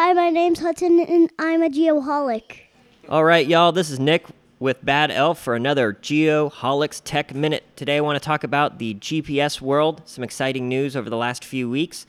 Hi, my name's Hudson, and I'm a geoholic. All right, y'all, this is Nick with Bad Elf for another Geoholics Tech Minute. Today I want to talk about the GPS world, some exciting news over the last few weeks.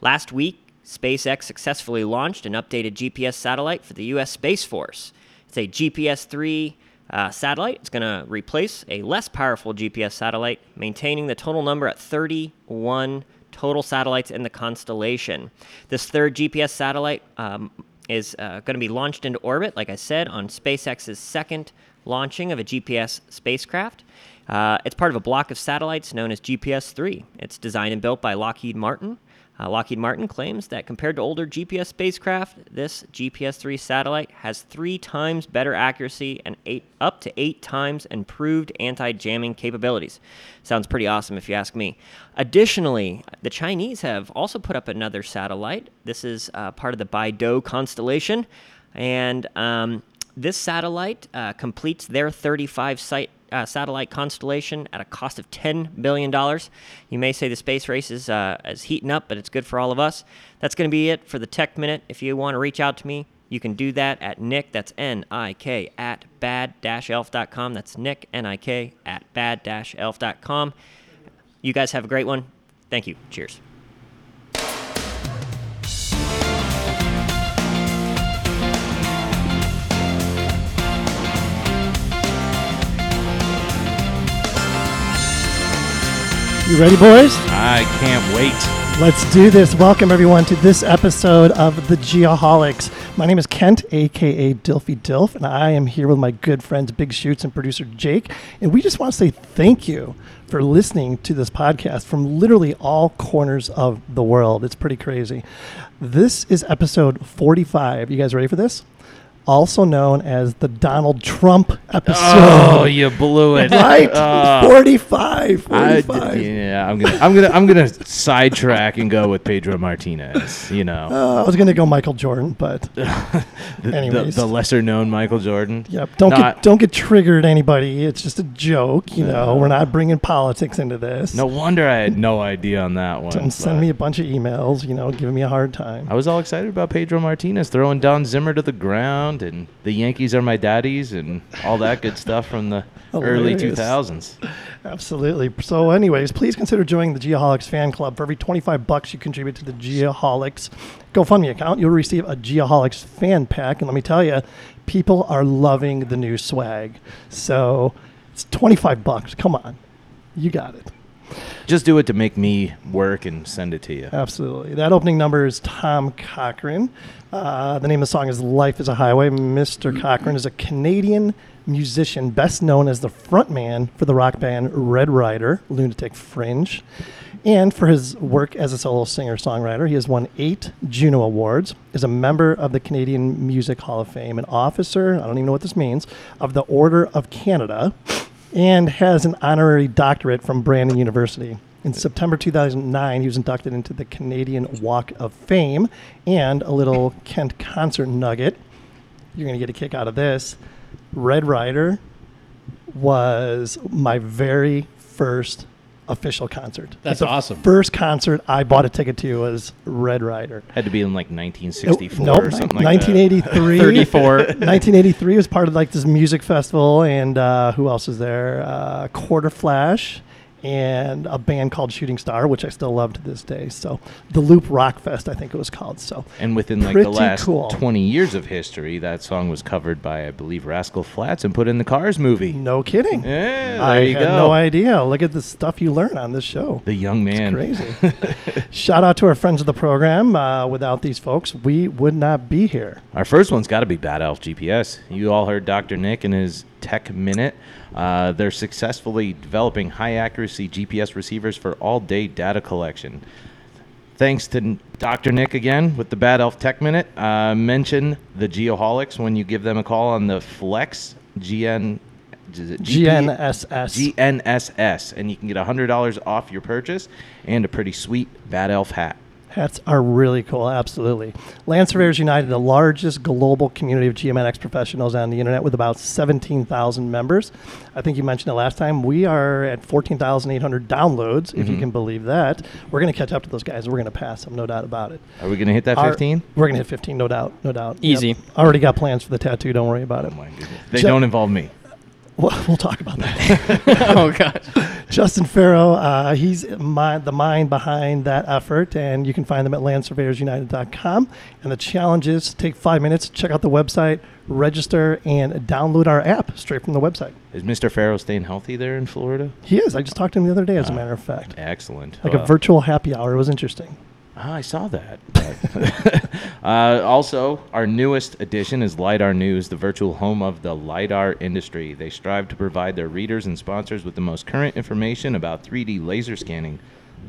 Last week, SpaceX successfully launched an updated GPS satellite for the U.S. Space Force. It's a GPS 3 uh, satellite. It's going to replace a less powerful GPS satellite, maintaining the total number at 31 total satellites in the constellation. This third GPS satellite um, is uh, going to be launched into orbit, like I said, on SpaceX's second launching of a GPS spacecraft. Uh, it's part of a block of satellites known as GPS 3. It's designed and built by Lockheed Martin. Uh, Lockheed Martin claims that compared to older GPS spacecraft, this GPS 3 satellite has three times better accuracy and eight, up to eight times improved anti jamming capabilities. Sounds pretty awesome if you ask me. Additionally, the Chinese have also put up another satellite. This is uh, part of the Beidou constellation. And um, this satellite uh, completes their 35 site uh, satellite constellation at a cost of $10 billion. You may say the space race is, uh, is heating up, but it's good for all of us. That's going to be it for the Tech Minute. If you want to reach out to me, you can do that at Nick, that's N I K, at bad elf.com. That's Nick, N I K, at bad elf.com. You guys have a great one. Thank you. Cheers. You ready, boys? I can't wait. Let's do this. Welcome, everyone, to this episode of The Geoholics. My name is Kent, aka Dilfy Dilf, and I am here with my good friends Big Shoots and producer Jake. And we just want to say thank you for listening to this podcast from literally all corners of the world. It's pretty crazy. This is episode 45. You guys ready for this? Also known as the Donald Trump episode. Oh, you blew it! right, Oh. 45, 45. d- yeah, I'm gonna, I'm gonna, I'm gonna sidetrack and go with Pedro Martinez. You know, Uh, I was gonna go Michael Jordan, but the, the, anyways. the lesser-known Michael Jordan. yep. Don't Not- get don't get triggered, anybody. It's just a joke. You know, we're not bringing politics into this. No wonder I had no idea on that one. Don't send me a bunch of emails. You know, giving me a hard time. I was all excited about Pedro Martinez throwing Don Zimmer to the ground, and the Yankees are my daddies, and all that good stuff from the early 2000s. Absolutely. So, anyways, please consider joining the Geoholics fan club. For every 25 bucks you contribute to the Geoholics GoFundMe account, you'll receive a Geoholics fan pack. And let me tell you, people are loving the new swag. So, it's 25 bucks. Come on. You got it. Just do it to make me work and send it to you. Absolutely. That opening number is Tom Cochrane. Uh, the name of the song is Life is a Highway. Mr. Cochrane is a Canadian musician, best known as the frontman for the rock band Red Rider, Lunatic Fringe. And for his work as a solo singer songwriter, he has won eight Juno Awards, is a member of the Canadian Music Hall of Fame, an officer, I don't even know what this means, of the Order of Canada, and has an honorary doctorate from Brandon University. In September 2009, he was inducted into the Canadian Walk of Fame and a little Kent concert nugget. You're going to get a kick out of this. Red Rider was my very first official concert. That's the awesome. First concert I bought a ticket to was Red Rider. Had to be in like 1964 Nope, or something like that. 1983. 34. 1983 was part of like this music festival, and uh, who else is there? Uh, Quarterflash and a band called Shooting Star, which I still love to this day. So the Loop Rock Fest, I think it was called. So And within like the last cool. 20 years of history, that song was covered by, I believe, Rascal Flatts and put in the Cars movie. no kidding. Yeah, there I you had go. no idea. Look at the stuff you learn on this show. The young man. Crazy. Shout out to our friends of the program. Uh, without these folks, we would not be here. Our first one's got to be Bad Elf GPS. You all heard Dr. Nick and his Tech Minute. Uh, they're successfully developing high accuracy GPS receivers for all day data collection. Thanks to Dr. Nick again with the Bad Elf Tech Minute. Uh, mention the Geoholics when you give them a call on the Flex GN. is it GNSS. GNSS, and you can get $100 off your purchase and a pretty sweet Bad Elf hat. Hats are really cool, absolutely. Land Surveyors United, the largest global community of geomatics professionals on the internet with about 17,000 members. I think you mentioned it last time. We are at 14,800 downloads, if you mm-hmm. can believe that. We're going to catch up to those guys. We're going to pass them, no doubt about it. Are we going to hit that Our- 15? We're going to hit 15, no doubt, no doubt. Easy. Yep. Already got plans for the tattoo, don't worry about it. Oh my goodness. They Ju- don't involve me. We'll, we'll talk about that. oh gosh. Justin Farrow, uh, he's mi- the mind behind that effort, and you can find them at landsurveyorsunited.com. And the challenge is take five minutes, check out the website, register, and download our app straight from the website. Is Mr. Farrow staying healthy there in Florida? He is. I just talked to him the other day, as a matter of fact. Excellent. Like Well, a virtual happy hour. It was interesting. Ah, I saw that. Uh, also, our newest edition is LiDAR News, the virtual home of the LiDAR industry. They strive to provide their readers and sponsors with the most current information about 3D laser scanning,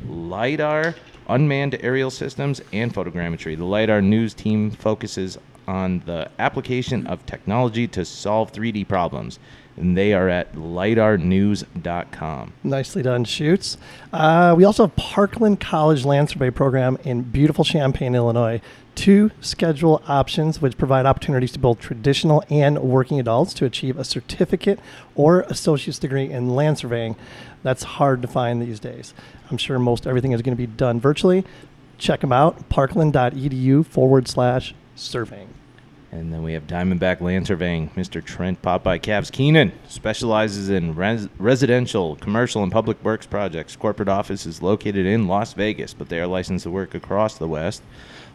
LiDAR, unmanned aerial systems, and photogrammetry. The LiDAR News team focuses on the application of technology to solve 3D problems, and they are at LiDARnews.com. Nicely done shoots. Uh, we also have Parkland College Land Survey Program in beautiful Champaign, Illinois. Two schedule options which provide opportunities to both traditional and working adults to achieve a certificate or associate's degree in land surveying. That's hard to find these days. I'm sure most everything is going to be done virtually. Check them out, parkland.edu forward slash surveying. And then we have Diamondback Land Surveying. Mr. Trent Popeye Cavs Keenan specializes in res- residential, commercial, and public works projects. Corporate office is located in Las Vegas, but they are licensed to work across the West.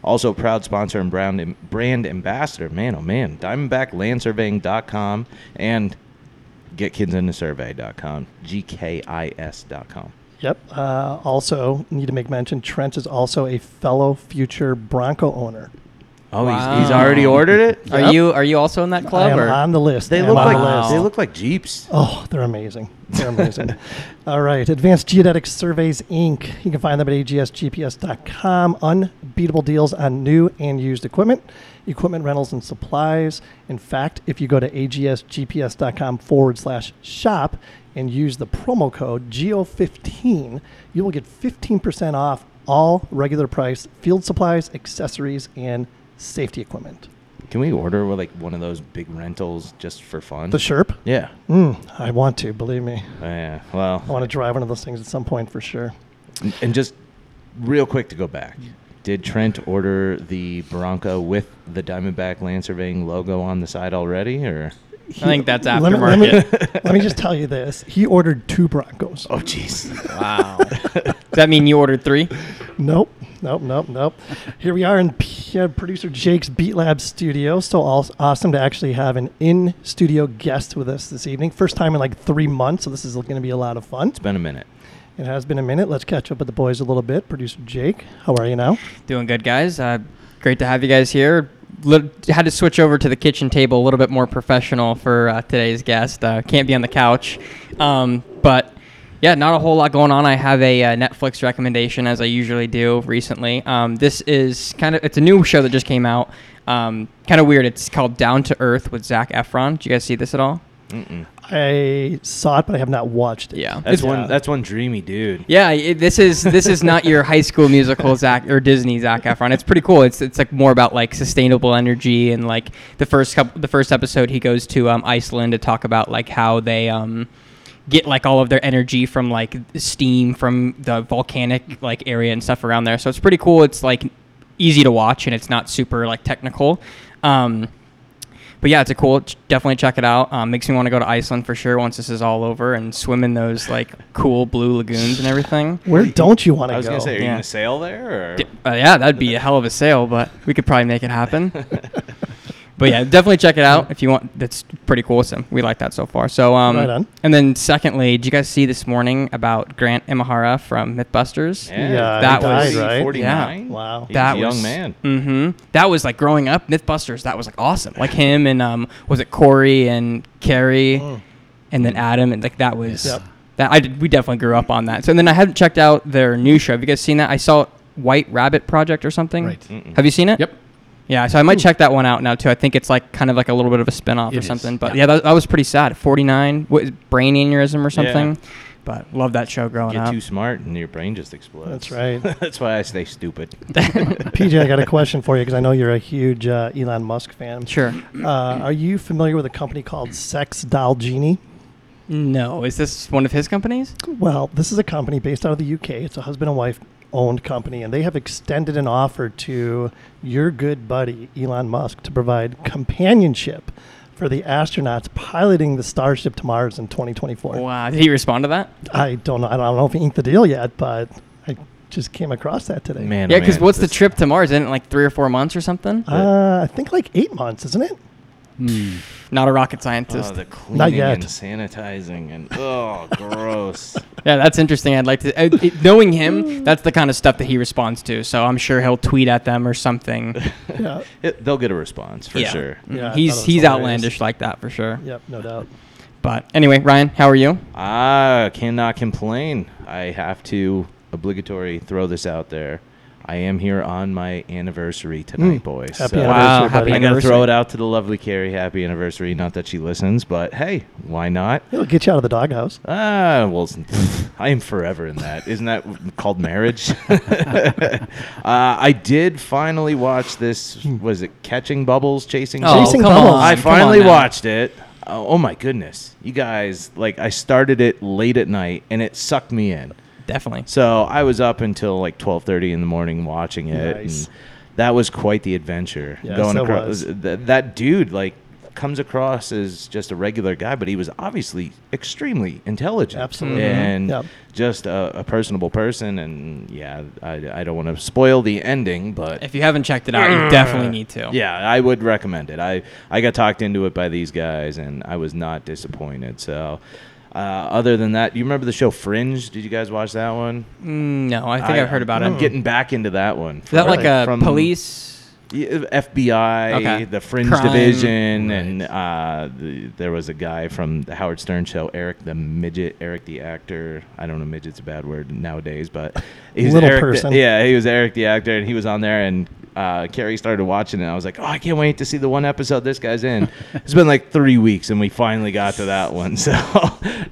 Also, proud sponsor and brand, brand ambassador. Man, oh man. DiamondbackLandSurveying.com and GetKidsInTheSurvey.com. GKIS.com. Yep. Uh, also, need to make mention Trent is also a fellow future Bronco owner. Oh, he's, he's already ordered it? Are Yep. you are you also in that I club? am or? on the list. They I am look on like the list. they look like Jeeps. Oh, they're amazing. They're amazing. All right. Advanced Geodetic Surveys, Inc. You can find them at agsgps.com. Unbeatable deals on new and used equipment, equipment rentals, and supplies. In fact, if you go to agsgps.com forward slash shop and use the promo code GEO15, you will get 15% off all regular price field supplies, accessories, and safety equipment. Can we order like one of those big rentals just for fun? The Sherp? yeah. Mm, I want to, believe me. Oh, yeah. Well, I want to drive one of those things at some point for sure. And- And just real quick to go back, did Trent order the Bronco with the Diamondback Land Surveying logo on the side already, or? I think that's Let me, let, aftermarket. me, let me just tell you this. He ordered two Broncos. Oh, jeez. wow. Does that mean you ordered three? Nope, nope, nope, nope. Here we are in P- uh, producer Jake's Beat Lab studio. So aw- awesome to actually have an in studio guest with us this evening. First time in like three months, so this is going to be a lot of fun. It's been a minute. It has been a minute. Let's catch up with the boys a little bit. Producer Jake, how are you now? Doing good, guys. Uh, great to have you guys here. Lit- had to switch over to the kitchen table a little bit more professional for uh, today's guest. Uh, can't be on the couch, um, but yeah, not a whole lot going on. I have a uh, Netflix recommendation as I usually do recently. Um, this is kind of it's a new show that just came out. Um, kind of weird. It's called Down to Earth with Zac Efron. Do you guys see this at all? Mm-mm. I saw it, but I have not watched it. Yeah. That's Yeah. one. That's one dreamy dude. Yeah, it, this is this is not your High School Musical Zac or Disney Zac Efron. It's pretty cool. It's it's like more about like sustainable energy and like the first couple the first episode he goes to um, Iceland to talk about like how they um get like all of their energy from like steam from the volcanic like area and stuff around there. So it's pretty cool. It's like easy to watch and it's not super like technical. Um, but yeah, it's a cool. Definitely check it out. Um, makes me want to go to Iceland for sure once this is all over and swim in those like cool blue lagoons and everything. Where don't you want to go? I go? was gonna say, are you Yeah. gonna sail there? Or? D- Uh, yeah, that'd be a hell of a sail, but we could probably make it happen. but yeah, definitely check it out if you want. That's pretty cool. So we like that so far. So um, Right on. and then secondly, did you guys see this morning about Grant Imahara from MythBusters? Yeah, That he died, was- right? 49? Wow. He that was a young was man. Mm-hmm. That was like growing up. MythBusters. That was like awesome. Like him and um, was it Corey and Carrie, Mm. and then Adam, and like that was Yep. that. I did, we definitely grew up on that. So and then I haven't checked out their new show. Have you guys seen that? I saw White Rabbit Project or something. Right. Mm-mm. Have you seen it? Yep. Yeah, so I might check that one out now too. I think it's like kind of like a little bit of a spin-off It or is, something. But yeah. yeah, that, that was pretty sad. 49, what is brain aneurysm or something. Yeah. But love that show growing up. You Get up. too smart and your brain just explodes. That's right. That's why I stay stupid. PJ, I got a question for you because I know you're a huge uh, Elon Musk fan. Sure. Uh, are you familiar with a company called Sex Doll Genie? No, is this one of his companies? Well, this is a company based out of the UK. It's a husband and wife owned company, and they have extended an offer to your good buddy Elon Musk to provide companionship for the astronauts piloting the Starship to Mars in 2024. Wow. Did he respond to that? I don't know. I don't know if he inked the deal yet, but I just came across that today. Man, Yeah, oh because man, what's the trip to Mars? Isn't it like three or four months or something? Uh, I think like eight months, isn't it? Not a rocket scientist. Oh, the cleaning Not yet. and sanitizing and oh, gross. Yeah, that's interesting. I'd like to uh, it, knowing him. That's the kind of stuff that he responds to. So I'm sure he'll tweet at them or something. Yeah. It, they'll get a response for Yeah. sure. Yeah, he's he's hilarious. outlandish like that for sure. Yep, no doubt. But anyway, Ryan, how are you? I cannot complain. I have to obligatory throw this out there. I am here on my anniversary tonight, Mm. boys. Happy So- Wow, anniversary, happy buddy. I gotta anniversary. throw it out to the lovely Carrie. Happy anniversary. Not that she listens, but hey, why not? It'll get you out of the doghouse. Ah, well, I am forever in that. Isn't that called marriage? uh, I did finally watch this. Was it Catching Bubbles, Chasing? Oh, Chasing come Bubbles. on! I come finally on now. watched it. Oh, oh my goodness, you guys! Like I started it late at night, and it sucked me in. Definitely. So I was up until like twelve thirty in the morning watching it, Nice. and that was quite the adventure. Yes, going it across was. th- that dude, like comes across as just a regular guy, but he was obviously extremely intelligent, Absolutely. Mm-hmm. and Yep. just a, a personable person. And yeah, I, I don't want to spoil the ending, but If you haven't checked it out, you definitely need to. yeah, I would recommend it. I, I got talked into it by these guys, and I was not disappointed. So, uh, other than that, you remember the show Fringe? Did you guys watch that one? Mm, no, I think I, have heard about it. I'm getting back into that one. Is that like a From- police? FBI, Okay. the Fringe Crime. Division, and uh, the, there was a guy from the Howard Stern show, Eric the midget, Eric the actor. I don't know, midget's a bad word nowadays, but he's Little Eric the- person. yeah, he was Eric the actor, and he was on there, and uh, Carrie started watching it. I was like, oh, I can't wait to see the one episode this guy's in. it's been like three weeks, and we finally got to that one. So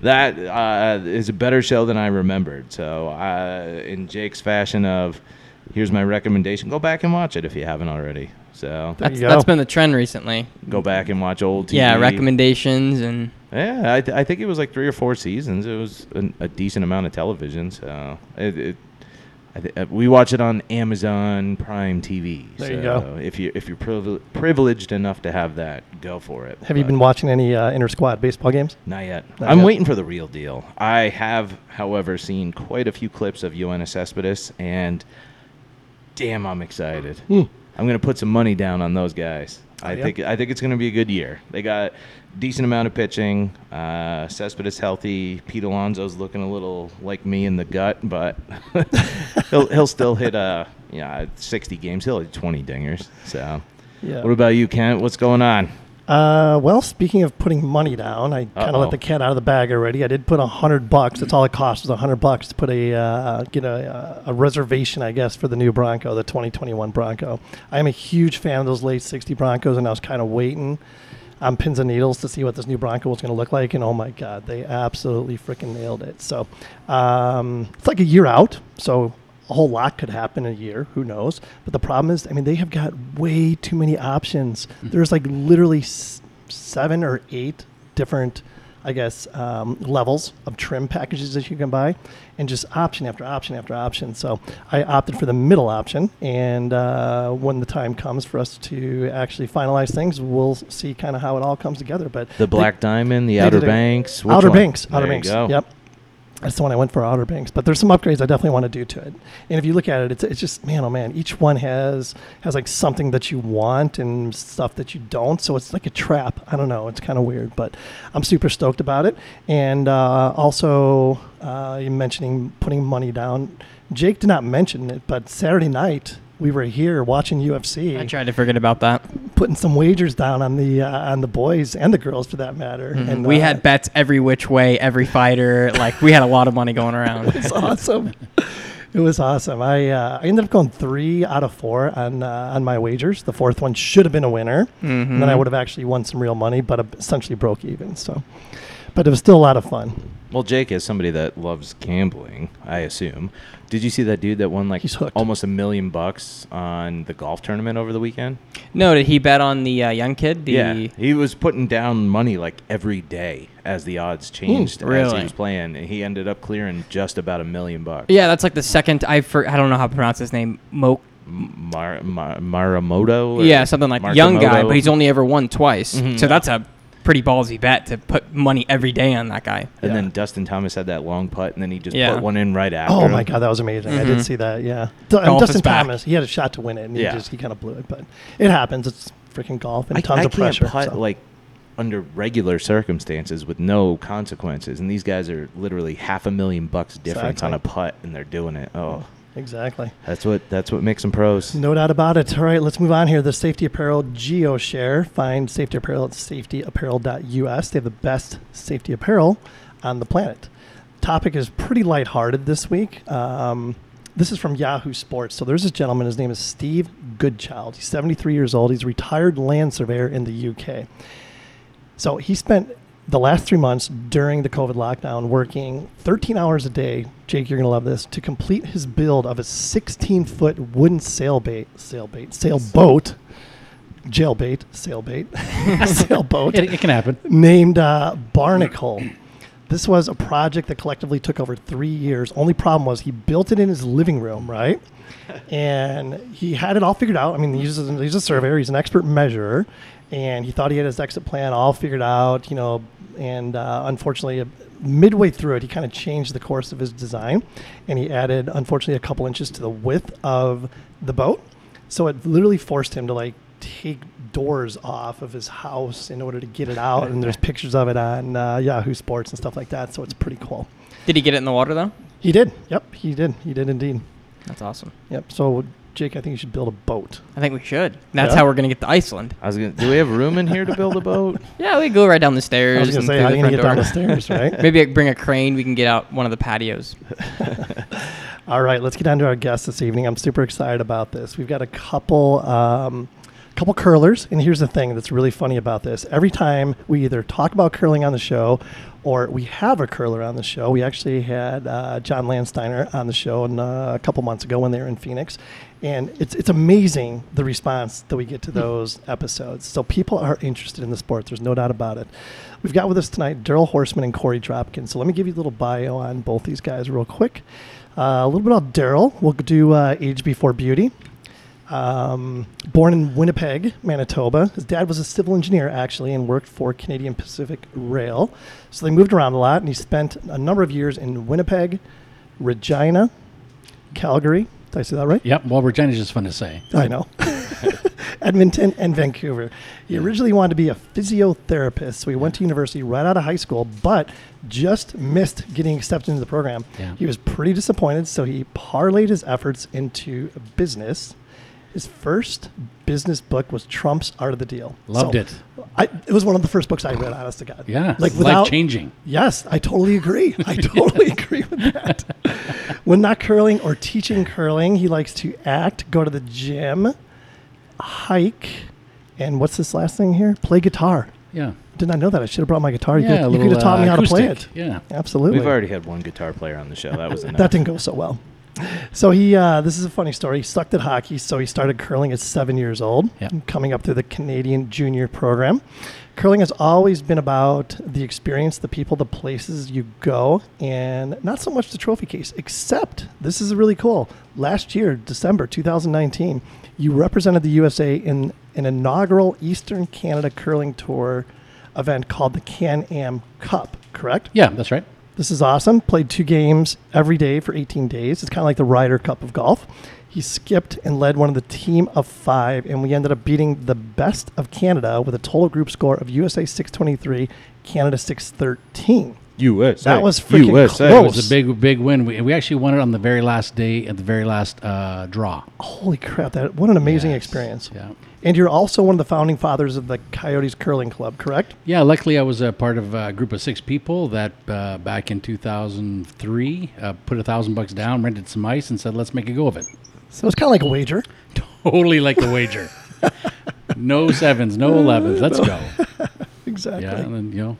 that uh, is a better show than I remembered. So uh, in Jake's fashion of here's my recommendation. Go back and watch it if you haven't already. So That's that's been the trend recently. go back and watch old TV. Yeah, recommendations and Yeah, I, th- I think it was like three or four seasons. It was an, a decent amount of television. So it, it I uh, we watch it on Amazon Prime TV. There so you go. If you if you're privil- privileged enough to have that, go for it. Have you been watching any uh, inter squad baseball games? Not yet. Not I'm yet. waiting for the real deal. I have, however, seen quite a few clips of Yoenis Cespedes, and damn, I'm excited. Hmm. I'm gonna put some money down on those guys. I yeah? think I think it's gonna be a good year. They got decent amount of pitching. Uh, Cespedes healthy. Pete Alonso's looking a little like me in the gut, but he'll he'll still hit uh yeah 60 games. He'll hit 20 dingers. So, Yeah. what about you, Kent? What's going on? Uh, well, speaking of putting money down, I kind of let the cat out of the bag already. I did put a hundred bucks. That's all it cost was a hundred bucks to put a uh, get a, a reservation, I guess, for the new Bronco, the 2021 Bronco. I am a huge fan of those late 60 Broncos, and I was kind of waiting on pins and needles to see what this new Bronco was going to look like. And oh my God, they absolutely freaking nailed it. So um, it's like a year out. So a whole lot could happen in a year. Who knows? But the problem is, I mean, they have got way too many options. There's like literally s- seven or eight different, I guess, um, levels of trim packages that you can buy, and just option after option after option. So I opted for the middle option, and uh, when the time comes for us to actually finalize things, we'll see kind of how it all comes together. But The they- Black Diamond, the Outer did a- Banks, Outer? Banks. Outer Banks. Yep. That's the one I went for, Outer Banks. But there's some upgrades I definitely want to do to it. And if you look at it, it's, it's just man, oh man, each one has has like something that you want and stuff that you don't. So it's like a trap. I don't know. It's kind of weird, but I'm super stoked about it. And uh, also, uh, you mentioning putting money down. Jake did not mention it, but Saturday night we were here watching UFC I tried to forget about that. putting some wagers down on the uh, on the boys and the girls for that matter. Mhm. And we uh, had bets every which way, every fighter. like we had a lot of money going around. It's awesome. It was awesome. I uh, I ended up going three out of four on uh, on my wagers. The fourth one should have been a winner, and then I Mhm. would have actually won some real money, but essentially broke even. So, but it was still a lot of fun. Well, Jake, as somebody that loves gambling, I assume, did you see that dude that won like He's almost a million bucks on the golf tournament over the weekend? No, did he bet on the uh, young kid? The yeah, he was putting down money like every day as the odds changed as Hmm, Really? he was playing, and he ended up clearing just about a million bucks. Yeah, that's like the second. I for, I don't know how to pronounce his name. Mo. Mar- Mar- Maramoto. or Yeah, something like young guy, but he's only ever won twice. Mhm. So that's a pretty ballsy bet to put money every day on that guy. And Yeah. then Dustin Thomas had that long putt, and then he just Yeah. put one in right oh after. Oh him. my god, that was amazing! I did mm-hmm. see that. Yeah, D- and Golf is Dustin. Thomas, he had a shot to win it, and he just he kind of blew it. But it happens. It's freaking golf and I, tons I of can't pressure. putt so. like under regular circumstances with no consequences, and these guys are literally half a million bucks difference on a putt, and they're doing it. Oh, exactly. that's what that's what makes them pros. No doubt about it. All right, let's move on here. The Safety Apparel GeoShare. Find safety apparel at safetyapparel.us. They have the best safety apparel on the planet. Topic is pretty lighthearted this week. Um, this is from Yahoo Sports. So there's this gentleman. His name is Steve Goodchild. He's 73 years old. He's a retired land surveyor in the UK. So he spent the last three months during the COVID lockdown working 13 hours a day. Jake, you're going to love this to complete his build of a 16 foot wooden sailbait, sailbait, sailboat, jailbait, sailbait, sailboat It, it can happen. named uh, Barnacle. This was a project that collectively took over three years. Only problem was he built it in his living room, right? And he had it all figured out. I mean, he's a, he's a surveyor, he's an expert measurer, and he thought he had his exit plan all figured out, you know. And uh, unfortunately, uh, midway through it, he kind of changed the course of his design, and he added, unfortunately, a couple inches to the width of the boat. So it literally forced him to like take doors off of his house in order to get it out. And there's pictures of it on uh, Yahoo Sports and stuff like that. So it's pretty cool. Did he get it in the water though? He did. Yep, he did. He did indeed. That's awesome. Yep. So Jake, I think you should build a boat. I think we should. That's Yeah? how we're gonna get to Iceland. I was gonna. Do we have room in here to build a boat? Yeah, we go right down the stairs. I was gonna and say, through how the you gonna get front down the door. stairs, right? Maybe I bring a crane. We can get out one of the patios. All right, let's get on to our guest this evening. I'm super excited about this. We've got a couple, um, couple curlers, and here's the thing that's really funny about this. Every time we either talk about curling on the show, or we have a curler on the show. We actually had uh, John Landsteiner on the show and, uh, a couple months ago when they were in Phoenix, and it's it's amazing the response that we get to those episodes. So people are interested in the sport. There's no doubt about it. We've got with us tonight Darryl Horsman and Korey Dropkin. So let me give you a little bio on both these guys real quick. Uh, a little bit about Darryl. We'll do uh, Age Before Beauty. Um, born in Winnipeg, Manitoba. His dad was a civil engineer, actually, and worked for Canadian Pacific Rail. So they moved around a lot, and he spent a number of years in Winnipeg, Regina, Calgary. Did I say that right? Yep. Well, Regina's just fun to say. I know. Edmonton and Vancouver. He originally wanted to be a physiotherapist, so he went to university right out of high school, but just missed getting accepted into the program. Yeah. He was pretty disappointed, so he parlayed his efforts into business. His first business book was Trump's Art of the Deal. Loved So it. I, it was one of the first books I read, honest to God. Yeah. Like without life changing. Yes, I totally agree. I totally agree with that. When not curling or teaching curling, he likes to act, go to the gym, hike, and what's this last thing here? Play guitar. Yeah. Did not know that. I should have brought my guitar. You Yeah. a could, you could have taught uh, me how to play it. Yeah. Absolutely. We've already had one guitar player on the show. That was enough. that didn't go so well. So he, uh, this is a funny story. He sucked at hockey, so he started curling at seven years old, Yeah. coming up through the Canadian junior program. Curling has always been about the experience, the people, the places you go, and not so much the trophy case, except this is really cool. Last year, December 2019, you represented the USA in an inaugural Eastern Canada Curling Tour event called the Can Am Cup, correct? Yeah. That's right. This is awesome. Played two games every day for 18 days. It's kind of like the Ryder Cup of golf. He skipped and led one of the team of five, and we ended up beating the best of Canada with a total group score of USA 623, Canada 613. USA. That was freaking USA. close. It was a big, big win. We, we actually won it on the very last day at the very last uh, draw. Holy crap! That what an amazing Yes. experience. Yeah. And you're also one of the founding fathers of the Coyotes Curling Club, correct? Yeah, luckily I was a part of a group of six people that uh, back in 2003 uh, put a thousand bucks down, rented some ice, and said, "Let's make a go of it." So it's kind of like a wager. Totally like a wager. no sevens, no elevens. Let's go. Exactly. Yeah, and then you know,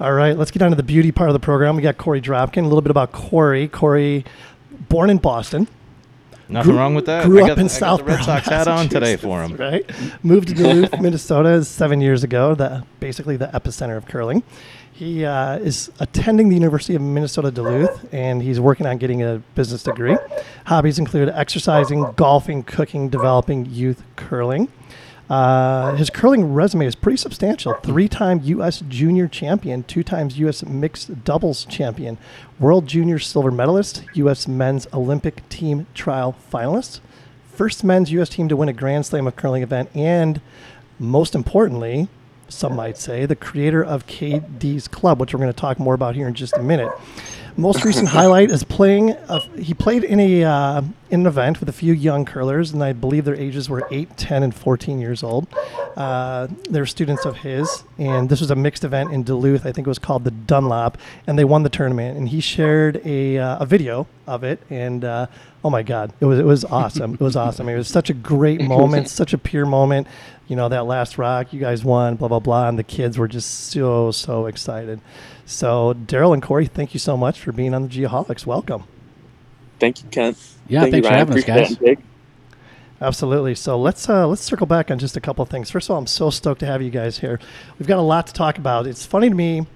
All right, let's get on to the beauty part of the program. We got Korey Dropkin. A little bit about Korey. Korey, born in Boston, Nothing Grew- wrong with that. Grew I got, up in I got South the Red Sox hat on today for him. Right, moved to Duluth, Minnesota, seven years ago. The basically the epicenter of curling. He uh, is attending the University of Minnesota Duluth, and he's working on getting a business degree. Hobbies include exercising, golfing, cooking, developing youth curling. Uh, his curling resume is pretty substantial. Three-time U.S. Junior champion, two times U.S. mixed doubles champion, World Junior silver medalist, U.S. Men's Olympic team trial finalist, first men's U.S. team to win a Grand Slam of curling event, and most importantly, some might say, the creator of KD's Club, which we're going to talk more about here in just a minute. Most recent highlight is playing. A, he played in a uh, in an event with a few young curlers, and I believe their ages were 8, 10, and 14 years old. Uh, they're students of his, and this was a mixed event in Duluth. I think it was called the Dunlop, and they won the tournament. And he shared a, uh, a video of it, and uh, oh my God, it was it was awesome. it was awesome. It was such a great moment, such a pure moment. You know that last rock, you guys won, blah blah blah, and the kids were just so so excited. So Darryl and Korey, thank you so much for being on the Geoholics. Welcome. Thank you, Kent. Yeah, Thank thanks you, for having us, guys. it, Absolutely. So let's uh, let's circle back on just a couple of things. First of all, I'm so stoked to have you guys here. We've got a lot to talk about. It's funny to me,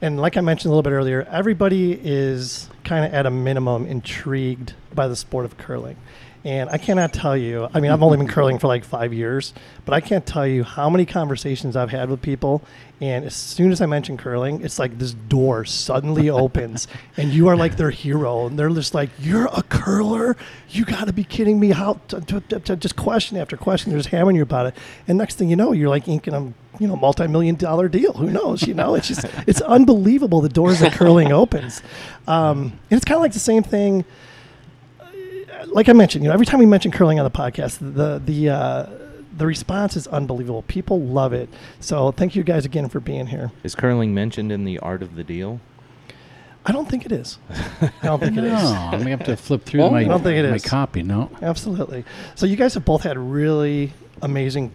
and like I mentioned a little bit earlier, everybody is kind of at a minimum intrigued by the sport of curling. And I cannot tell you, I mean, I've only been curling for like five years, but I can't tell you how many conversations I've had with people. And as soon as I mention curling, it's like this door suddenly opens and you are like their hero. And they're just like, You're a curler? You got to be kidding me. How to, to- to just question after question, they're just hammering you about it. And next thing you know, you're like inking a you know multi million dollar deal. Who knows? You know, it's just, it's unbelievable the doors that curling opens. Um, and it's kind of like the same thing like I mentioned, you know, every time we mention curling on the podcast, the the uh, the response is unbelievable. People love it. So thank you guys again for being here. Is curling mentioned in the art of the deal? I don't think it is. I don't think it is. No. I'm gonna have to flip through Oh, my, I don't think it my is. copy. No, Absolutely. So you guys have both had really amazing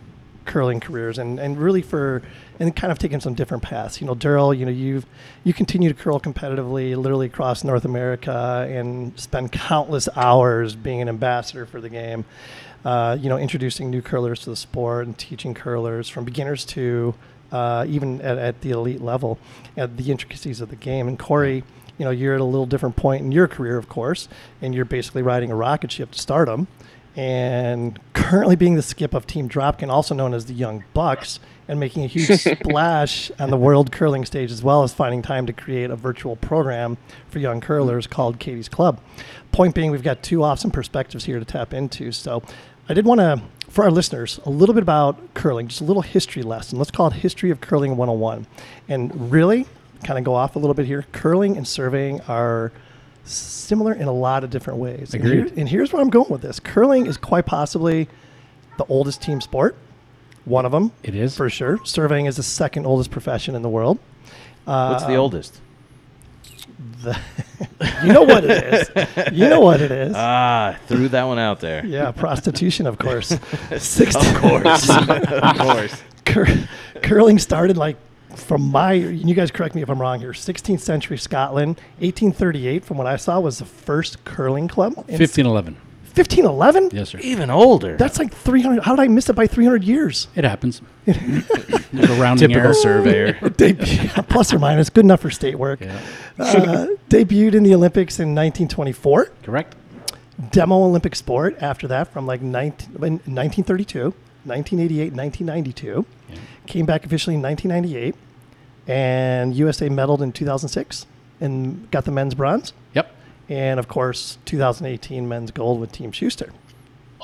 curling careers and, and really for and kind of taking some different paths. You know, Darryl, you know, you've you continue to curl competitively literally across North America and spend countless hours being an ambassador for the game. Uh, you know, introducing new curlers to the sport and teaching curlers from beginners to uh, even at, at the elite level at the intricacies of the game. And Korey, you know, you're at a little different point in your career, of course, and you're basically riding a rocket ship to stardom and currently being the skip of Team Dropkin, also known as the Young Bucks, and making a huge splash on the world curling stage, as well as finding time to create a virtual program for young curlers called KD's Club. Point being, we've got two awesome perspectives here to tap into. So I did want to, for our listeners, a little bit about curling, just a little history lesson. Let's call it History of Curling 101. And really, kind of go off a little bit here, curling and surveying are similar in a lot of different ways. And, Agreed. here- and here's where I'm going with this. Curling is quite possibly the oldest team sport, one of them it is. for sure. Surveying is the second oldest profession in the world. Uh, What's the oldest? the- you know what it is. You know what it is. Ah, threw that one out there. yeah, prostitution, of course. Six, Of course. of course. cur- curling started like from my you guys correct me if i'm wrong here 16th century scotland 1838 from what i saw was the first curling club in 1511. 1511 Yes, sir. Even older. that's like 300 how did i miss it by 300 years It happens. There's a rounding typical error. surveyor. Debut, plus or minus good enough for state work Yeah. uh, debuted in the olympics in 1924 Correct. demo olympic sport after that from like 19, 1932 1988 1992 Yeah. Came back officially in 1998 and usa medaled in 2006 and got the men's bronze Yep. and of course 2018 men's gold with team shuster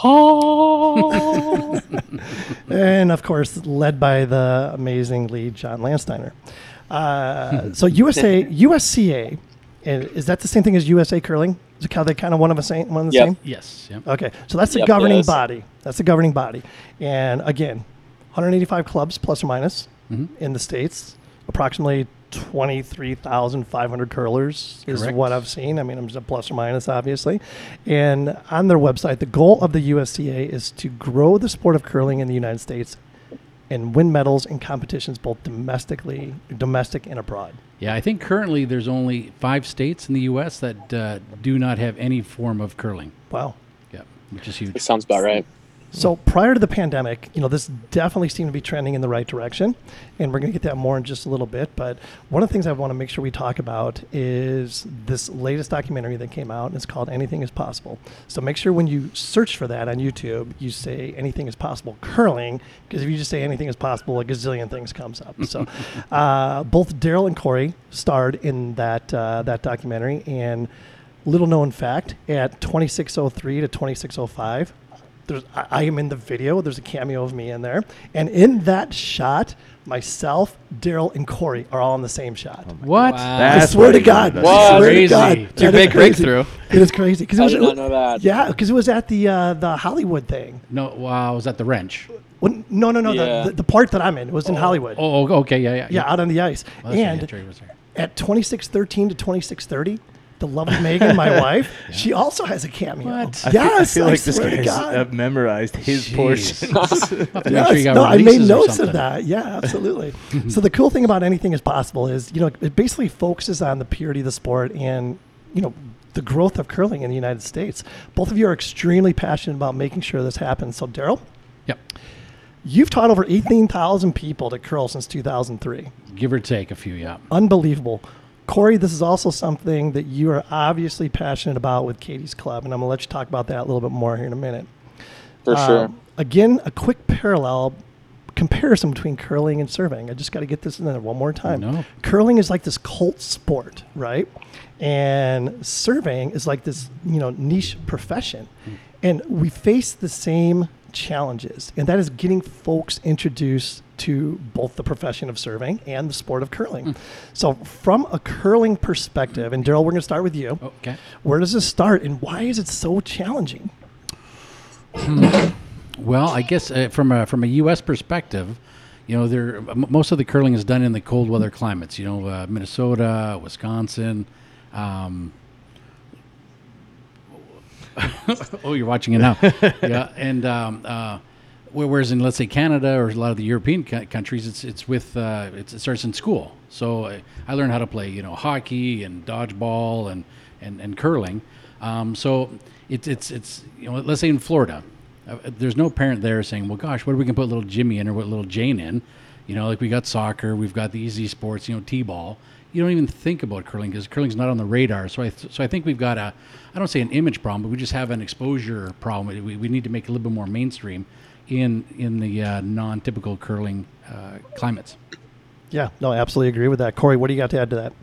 Oh. and of course led by the amazing lead john landsteiner uh, so usa usca is that the same thing as usa curling is it how they kind of one of the same one of the Yep. same Yes. Yep. Okay, so that's the Yep, governing yes. body. That's the governing body. And again, 185 clubs plus or minus Mhm. in the states. Approximately 23,500 curlers is Correct. what I've seen. I mean, I'm just a plus or minus, obviously. And on their website, the goal of the USCA is to grow the sport of curling in the United States and win medals in competitions both domestically, domestic and abroad. Yeah, I think currently there's only five states in the U.S. that uh, do not have any form of curling. Wow. Yeah, which is huge. It sounds about right. So prior to the pandemic, you know, this definitely seemed to be trending in the right direction, and we're going to get that more in just a little bit. But one of the things I want to make sure we talk about is this latest documentary that came out, and it's called "Anything Is Possible." So make sure when you search for that on YouTube, you say "Anything Is Possible Curling," because if you just say "Anything Is Possible," a gazillion things comes up. So uh, both Darryl and Korey starred in that uh, that documentary, and little known fact at 2603 to 2605 there's I, I am in the video. There's a cameo of me in there, and in that shot, myself, Darryl, and Korey are all in the same shot. What? Wow. I swear to God, did. I What? swear to Crazy. God, It's your big crazy. breakthrough. It is crazy because it I was did not know that. yeah because it was at the uh, the Hollywood thing. No, wow, it was at the wrench? Well, no, no, no. Yeah. The, the, the part that I'm in was in Hollywood. Oh, oh, okay, yeah, yeah. Yeah, out on the ice. Well, and yeah, was there. at 2613 to 2630, the lovely Megan, my wife, she also has a cameo. What? I feel- Yes, I feel like this swear to guy's God. uh, memorized his Jeez. portion. I'll have to make Yes, sure no, I made notes of that. Yeah, absolutely. so the cool thing about anything is possible is you know it basically focuses on the purity of the sport and you know the growth of curling in the United States. Both of you are extremely passionate about making sure this happens. So Darryl, Yep. you've taught over eighteen thousand people to curl since two thousand three. Give or take a few, yeah. Unbelievable. Korey, this is also something that you are obviously passionate about with KD's Club, and I'm going to let you talk about that a little bit more here in a minute. For sure. Um, again, a quick parallel comparison between curling and surveying. I just got to get this in there one more time. No. Curling is like this cult sport, right? And surveying is like this, you know, niche profession. And we face the same challenges, and that is getting folks introduced to both the profession of surveying and the sport of curling. So, from a curling perspective, and Darryl, we're going to start with you. Okay. Where does this start, and why is it so challenging? Well, I guess uh, from a from a U.S. perspective, you know, there m- most of the curling is done in the cold weather climates. You know, uh, Minnesota, Wisconsin. Um, oh, you're watching it now. yeah, and um, uh, whereas in let's say Canada or a lot of the European co- countries, it's it's with uh, it's, it starts in school. So I, I learned how to play, you know, hockey and dodgeball and and, and curling. Um, so it's it's it's you know, let's say in Florida, uh, there's no parent there saying, well, gosh, what are we gonna put little Jimmy in or what little Jane in? You know, like we got soccer, we've got the easy sports, you know, t-ball. You don't even think about curling because curling's not on the radar. So I th- so I think we've got a I don't say an image problem, but we just have an exposure problem. We, we need to make it a little bit more mainstream in in the uh, non-typical curling uh, climates. Yeah, no, I absolutely agree with that. Korey, what do you got to add to that?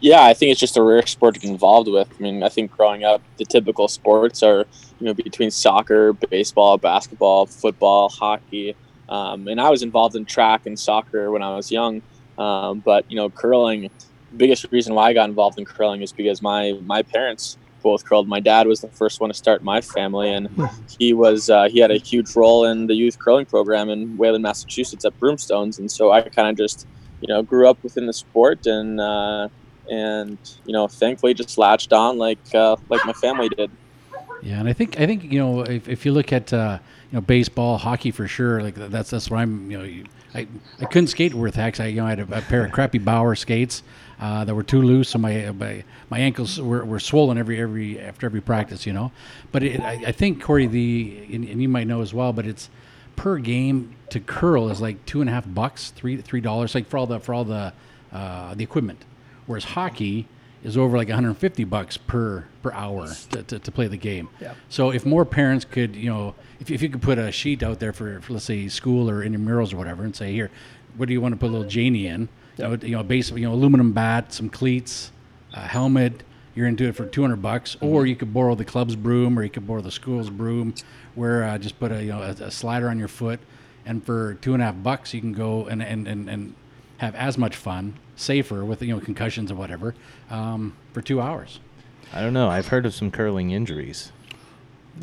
Yeah, I think it's just a rare sport to get involved with. I mean, I think growing up, the typical sports are, you know, between soccer, baseball, basketball, football, hockey. Um, and I was involved in track and soccer when I was young. Um, but, you know, curling, biggest reason why I got involved in curling is because my, my parents both curled. My dad was the first one to start my family, and he was uh, he had a huge role in the youth curling program in Wayland, Massachusetts at Broomstones. And so I kind of just, you know, grew up within the sport and, uh, and you know thankfully just latched on like uh, like my family did Yeah, and I think I think you know if, if you look at uh, you know baseball, hockey for sure, like that's that's what I'm. You know, I I couldn't skate worth hex. I you know I had a, a pair of crappy Bauer skates uh, that were too loose, so my my, my ankles were, were swollen every every after every practice. You know, but it, I, I think Korey the and, and you might know as well, but it's per game to curl is like two and a half bucks, three three dollars, like for all the for all the uh, the equipment. Whereas hockey is over like 150 bucks per per hour to, to, to play the game. Yeah. So if more parents could, you know, if, if you could put a sheet out there for, for let's say school or in your murals or whatever, and say here, what do you want to put a little Janie in? You know, you know, base, you know, aluminum bat, some cleats, a helmet. You're into it for 200 bucks, or you could borrow the club's broom, or you could borrow the school's broom, where uh, just put a you know a, a slider on your foot, and for two and a half bucks you can go and and, and, and have as much fun, safer with you know concussions or whatever, um, for two hours. I don't know. I've heard of some curling injuries.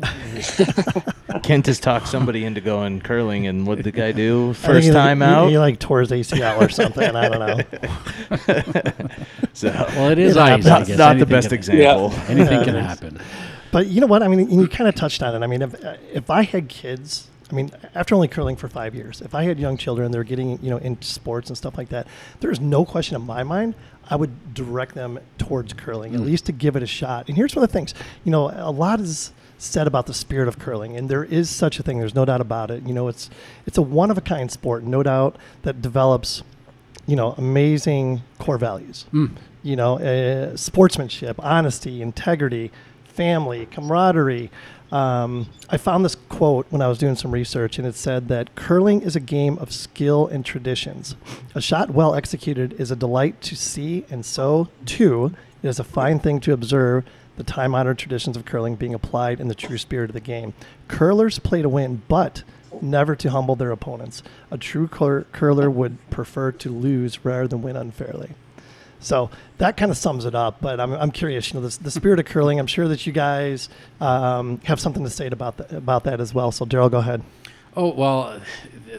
Kent has talked somebody into going curling, and what did the guy do? First he, time he- out. He, like tore his ACL or something. I don't know. so Well, it is It ice. happens. I not, not the best can- example. Anything can happen. But you know what? I mean, you kind of touched on it. I mean, if if I had kids, I mean, after only curling for five years, if I had young children, they're getting you know into sports and stuff like that. There's no question in my mind. I would direct them towards curling, at least to give it a shot. And here's one of the things, you know, a lot is said about the spirit of curling, and there is such a thing. There's no doubt about it. You know, it's it's a one of a kind sport, no doubt, that develops, you know, amazing core values. You know, uh, sportsmanship, honesty, integrity, family, camaraderie. Um, I found this quote when I was doing some research, and it said that curling is a game of skill and traditions. A shot well executed is a delight to see, and so, too, it is a fine thing to observe the time honored traditions of curling being applied in the true spirit of the game. Curlers play to win, but never to humble their opponents. A true cur- curler would prefer to lose rather than win unfairly. So that kind of sums it up. But I'm, I'm curious, you know, the, the spirit of curling. I'm sure that you guys um, have something to say about that, about that as well. So Darryl, go ahead. Oh well,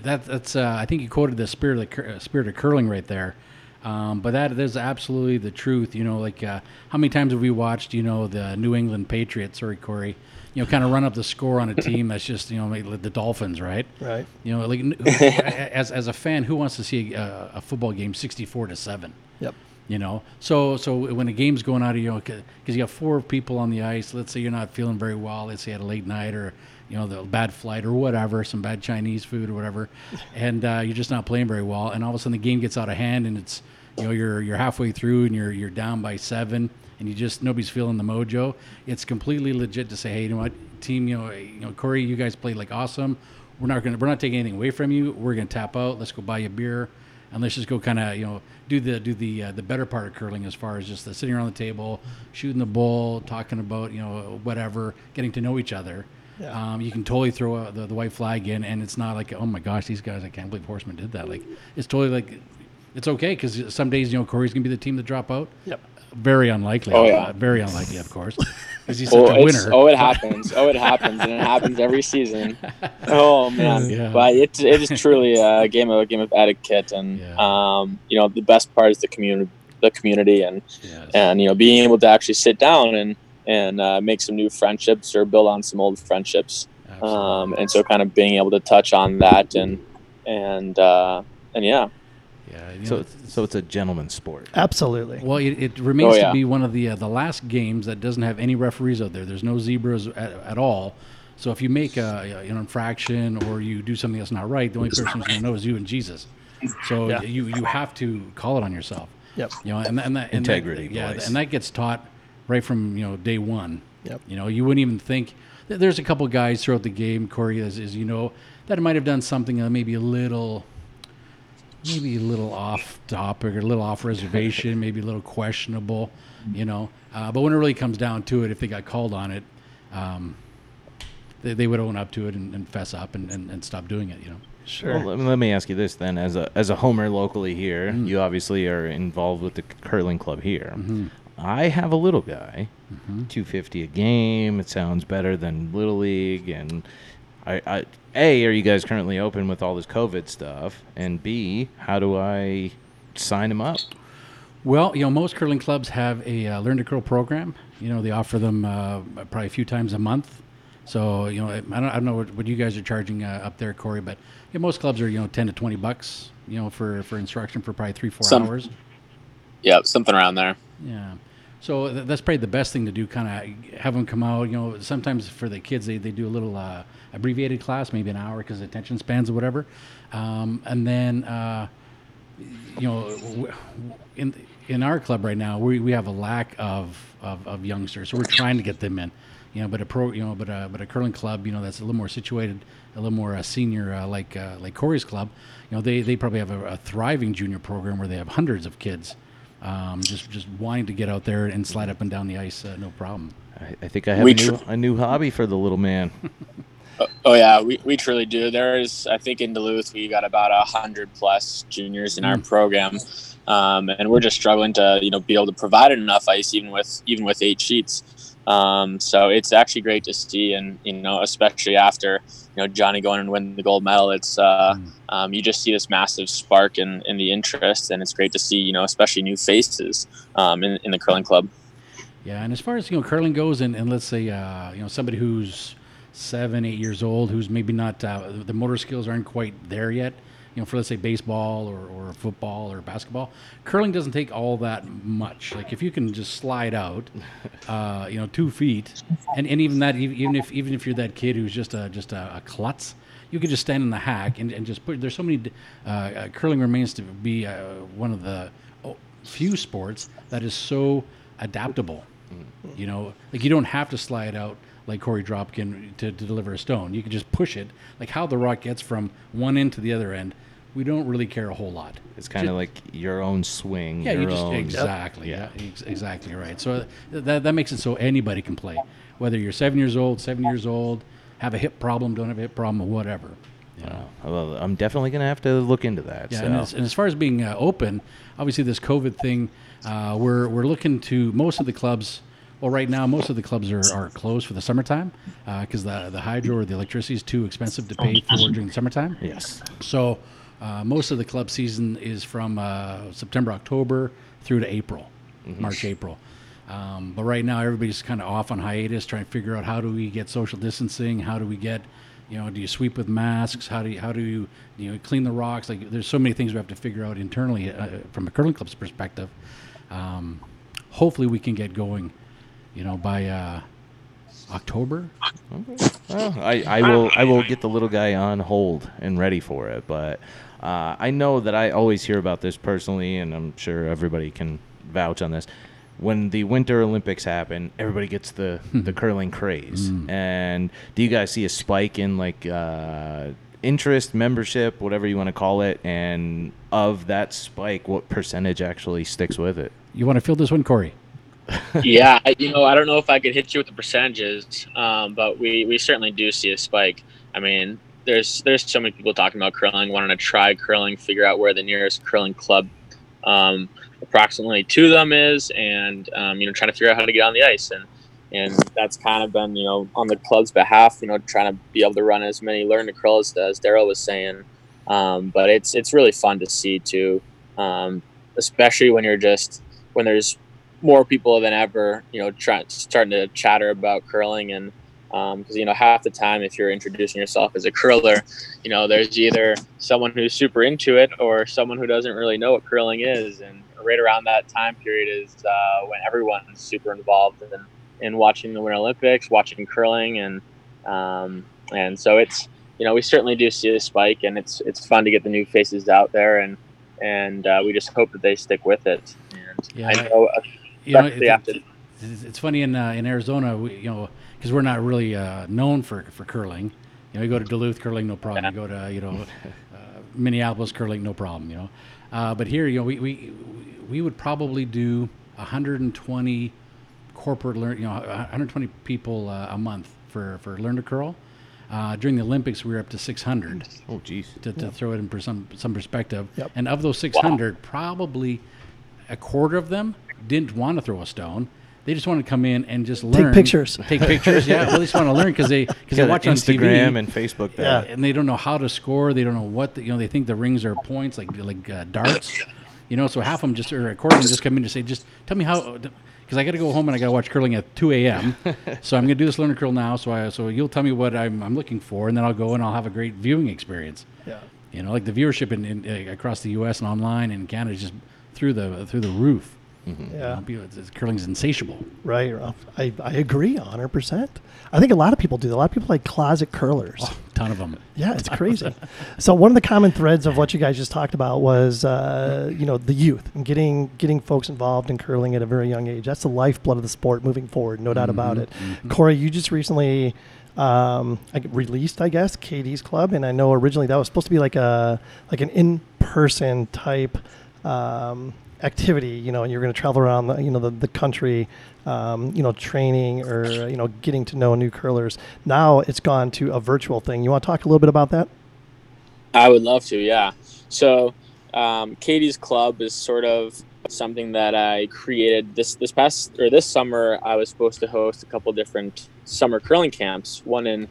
that that's uh, I think you quoted the spirit of the uh, spirit of curling right there. Um, but that is absolutely the truth. You know, like uh, how many times have we watched? You know, the New England Patriots. Sorry, Korey. You know, kind of run up the score on a team that's just you know like the Dolphins, right? Right. You know, like as as a fan, who wants to see a, a football game sixty-four to seven? Yep. You know, so so when a game's going out of you know because you got four people on the ice. Let's say you're not feeling very well. Let's say you had a late night or you know the bad flight or whatever, some bad Chinese food or whatever, and uh, you're just not playing very well. And all of a sudden the game gets out of hand and it's you know you're you're halfway through and you're you're down by seven and you just nobody's feeling the mojo. It's completely legit to say, hey, you know what, team, you know, you know, Korey, you guys played like awesome. We're not gonna we're not taking anything away from you. We're gonna tap out. Let's go buy you a beer and let's just go kind of you know do the do the uh, the better part of curling as far as just the sitting around the table, shooting the bull, talking about you know whatever, getting to know each other. Yeah. Um, you can totally throw uh, the, the white flag in, and it's not like oh my gosh, these guys, I can't believe Horsman did that. Like it's totally like it's okay because some days you know Korey's gonna be the team to drop out. Yep. Very unlikely. Oh, yeah. very unlikely, of course, because he's such Oh, a winner. oh, it happens. Oh, it happens, and it happens every season. Oh man, Yeah. but it's it is truly a game of a game of etiquette, and Yeah. um, you know the best part is the community, the community, and Yes. and you know being able to actually sit down and and uh, make some new friendships or build on some old friendships, um, and so kind of being able to touch on that and and uh, and yeah, yeah, you So, know, it's- so it's a gentleman's sport. Absolutely. Well, it, it remains Oh, yeah. to be one of the uh, the last games that doesn't have any referees out there. There's no zebras at, at all. So if you make a, an infraction or you do something that's not right, the only person who's going to know is you and Jesus. So Yeah. you you have to call it on yourself. Yep. You know, and, that- and that and Integrity, That, yeah, boys. and that gets taught right from you know day one. Yep. You know, you wouldn't even think. th- There's a couple guys throughout the game, Korey, as, as you know, that might have done something uh, maybe a little maybe a little off topic or a little off reservation, maybe a little questionable, you know. Uh, but when it really comes down to it, if they got called on it, um, they, they would own up to it and, and fess up and, and, and stop doing it, you know. Sure. Well, let, me- let me ask you this then: as a as a homer locally here, you obviously are involved with the curling club here. I have a little guy, two fifty a game. It sounds better than little league. And I, I, a, are you guys currently open with all this COVID stuff? And b, how do I sign them up? Well, you know, most curling clubs have a uh, learn to curl program. You know, they offer them uh, probably a few times a month. So, you know, I don't, I don't know what, what you guys are charging uh, up there, Korey, but yeah, most clubs are, you know, 10 to 20 bucks, you know, for, for instruction for probably three, four Some- hours. yeah, something around there. Yeah. So th- that's probably the best thing to do. Kind of have them come out. You know, sometimes for the kids, they, they do a little uh, abbreviated class, maybe an hour because attention spans or whatever. Um, and then, uh, you know, in in our club right now, we, we have a lack of, of, of youngsters, so we're trying to get them in. You know, but a pro, you know, but a but a curling club, you know, that's a little more situated, a little more uh, senior, uh, like uh, like Korey's club. You know, they, they probably have a, a thriving junior program where they have hundreds of kids, um, just just wanting to get out there and slide up and down the ice, uh, no problem. I, I think I have We a, new, tr- a new hobby for the little man. Oh yeah, we, we truly do. There's I think in Duluth we got about a hundred plus juniors in our program, um, and we're just struggling to you know be able to provide enough ice even with even with eight sheets. Um, so it's actually great to see, and you know especially after you know Johnny going and winning the gold medal, it's uh, um, you just see this massive spark in, in the interest, and it's great to see you know especially new faces um, in, in the curling club. Yeah, and as far as you know, curling goes, and, and let's say uh, you know somebody who's seven, eight years old, who's maybe not uh, the motor skills aren't quite there yet. You know, for let's say baseball or, or football or basketball, curling doesn't take all that much. Like if you can just slide out, uh, you know, two feet, and, and even that, even if even if you're that kid who's just a just a, a klutz, you could just stand in the hack and, and just put. There's so many. Uh, uh, curling remains to be uh, one of the oh, few sports that is so adaptable. You know, like you don't have to slide out like Korey Dropkin to, to deliver a stone. You can just push it. Like how the rock gets from one end to the other end, we don't really care a whole lot. It's kind of like your own swing. Yeah, your you just own, exactly. Yeah. Yeah, ex- exactly right. So that that makes it so anybody can play, whether you're seven years old, seven years old, have a hip problem, don't have a hip problem, or whatever. You know? Well, I'm definitely gonna have to look into that. Yeah, so. and, as, and as far as being uh, open, obviously this COVID thing, uh, we're we're looking to most of the clubs. Well, right now most of the clubs are, are closed for the summertime because the the hydro or the electricity is too expensive to pay for during the summertime. yes. So uh, most of the club season is from uh, September, October through to April, March, April. Um, but right now everybody's kind of off on hiatus, trying to figure out how do we get social distancing, how do we get, you know, do you sweep with masks, how do you, how do you, you know, clean the rocks? Like there's so many things we have to figure out internally uh, from a curling club's perspective. Um, hopefully we can get going, you know, by uh, October. Well, I, I will I will get the little guy on hold and ready for it, but uh, I know that I always hear about this personally, and I'm sure everybody can vouch on this. When the Winter Olympics happen, everybody gets the, the curling craze. And do you guys see a spike in like uh, interest, membership, whatever you want to call it? And of that spike, what percentage actually sticks with it? You want to fill this one, Korey? Yeah, you know, I don't know if I could hit you with the percentages, um, but we, we certainly do see a spike. I mean, there's there's so many people talking about curling, wanting to try curling, figure out where the nearest curling club, um, approximately to them is, and um, you know, trying to figure out how to get on the ice, and and that's kind of been you know on the club's behalf, you know, trying to be able to run as many learn to curl as, as Darryl was saying, um, but it's it's really fun to see too, um, especially when you're just when there's more people than ever, you know, trying starting to chatter about curling and because you know half the time if you're introducing yourself as a curler, you know, there's either someone who's super into it or someone who doesn't really know what curling is, and right around that time period is uh, when everyone's super involved in, in watching the Winter Olympics, watching curling, and um, and so it's you know we certainly do see a spike, and it's it's fun to get the new faces out there, and and uh, we just hope that they stick with it. And Yeah, I know, you know, especially it- after it's, it's funny in uh, in Arizona, we, you know, because we're not really uh, known for for curling. You know, you go to Duluth curling, no problem. You go to you know uh, Minneapolis curling, no problem. You know, uh, but here, you know, we we we would probably do 120 corporate learn, you know, 120 people uh, a month for for learn to curl. Uh, during the Olympics, we were up to 600 Oh, jeez. to, to throw it in per some some perspective. Yep. And of those 600, probably a quarter of them didn't want to throw a stone. They just wanted to come in and just learn. Take pictures. Take pictures. Yeah. Well, they just want to learn because they because they Got watch on Instagram TV and Facebook. Yeah. And they don't know how to score. They don't know what the, you know. They think the rings are points like like uh, darts. You know, so half of them just or a quarter of them just come in to say, just tell me how. Because I got to go home and I got to watch curling at 2 a.m. so I'm going to do this learner curl now. So I so you'll tell me what I'm, I'm looking for, and then I'll go and I'll have a great viewing experience. Yeah. You know, like the viewership in, in uh, across the U.S. and online and Canada is just through the through the roof. You Yeah. know, people- it's, it's, curling's insatiable. Right, I, I agree 100%. I think a lot of people do. A lot of people like closet curlers. ton of them. Yeah, it's crazy. so one of the common threads of what you guys just talked about was, uh, you know, the youth and getting getting folks involved in curling at a very young age. That's the lifeblood of the sport moving forward, no doubt about it. Korey, you just recently um, like, released, I guess, KD's Club, and I know originally that was supposed to be like a like an in person type. Um, activity you know and you're going to travel around the, you know the, the country um, you know training or you know getting to know new curlers now it's gone to a virtual thing you want to talk a little bit about that I would love to, yeah. So, um, KD's Club is sort of something that I created this this past or this summer. I was supposed to host a couple different summer curling camps, one in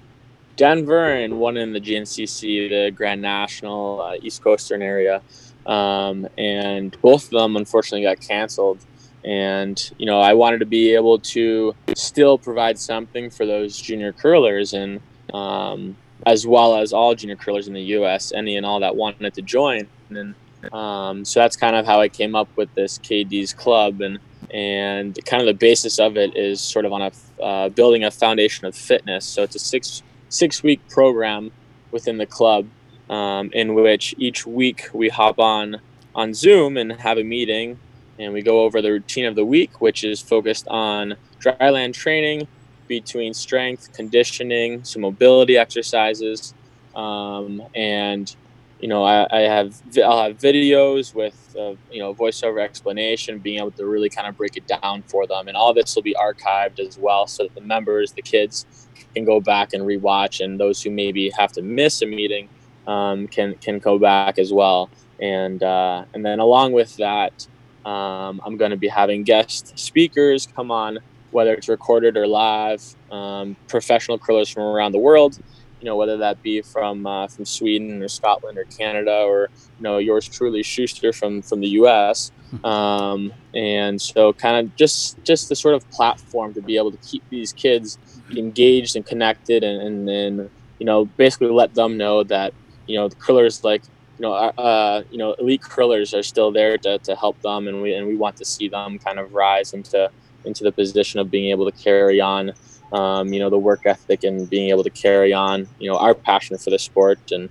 Denver and one in the GNCC, the Grand National uh, East Coastern area, um, and both of them unfortunately got canceled. And you know, I wanted to be able to still provide something for those junior curlers and um, as well as all junior curlers in the U.S. Any and all that wanted to join, and um, so that's kind of how I came up with this KD's club, and and kind of the basis of it is sort of on a uh, building a foundation of fitness. So it's a six six week program within the club, um, in which each week we hop on on Zoom and have a meeting, and we go over the routine of the week, which is focused on dryland training between strength, conditioning, some mobility exercises, um, and you know I, I, have I'll have videos with uh, you know voiceover explanation, being able to really kind of break it down for them, and all this will be archived as well, so that the members, the kids, can go back and rewatch, and those who maybe have to miss a meeting um, can can go back as well, and uh, and then along with that. Um, I'm going to be having guest speakers come on whether it's recorded or live, um, professional curlers from around the world, you know, whether that be from uh, from Sweden or Scotland or Canada or you know yours truly Shuster from from the U.S. Um, and so kind of just just the sort of platform to be able to keep these kids engaged and connected and and, and you know basically let them know that you know the curlers like you know uh, uh, you know elite curlers are still there to, to help them and we and we want to see them kind of rise into into the position of being able to carry on, um, you know, the work ethic and being able to carry on, you know, our passion for the sport. And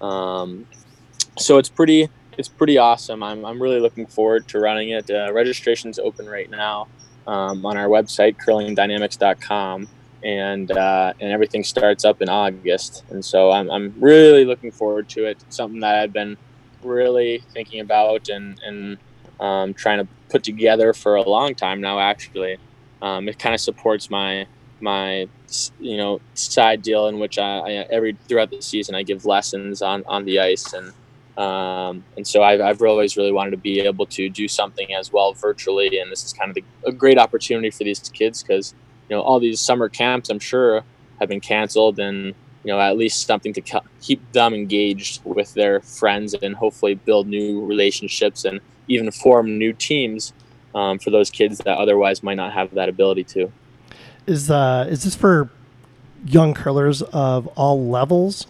um, so it's pretty, it's pretty awesome. I'm, I'm really looking forward to running it. Uh, registration's open right now um, on our website, curlingdynamics.com. And, uh, and everything starts up in August. And so I'm, I'm really looking forward to it. something that I've been really thinking about and, and um, trying to put together for a long time now. Actually, um, it kind of supports my my you know side deal in which I, I, every throughout the season I give lessons on on the ice and um, and so I've, I've always really wanted to be able to do something as well virtually and this is kind of the, a great opportunity for these kids because you know all these summer camps I'm sure have been canceled and you know at least something to keep them engaged with their friends and hopefully build new relationships and even form new teams um, for those kids that otherwise might not have that ability to. Is uh, is this for young curlers of all levels?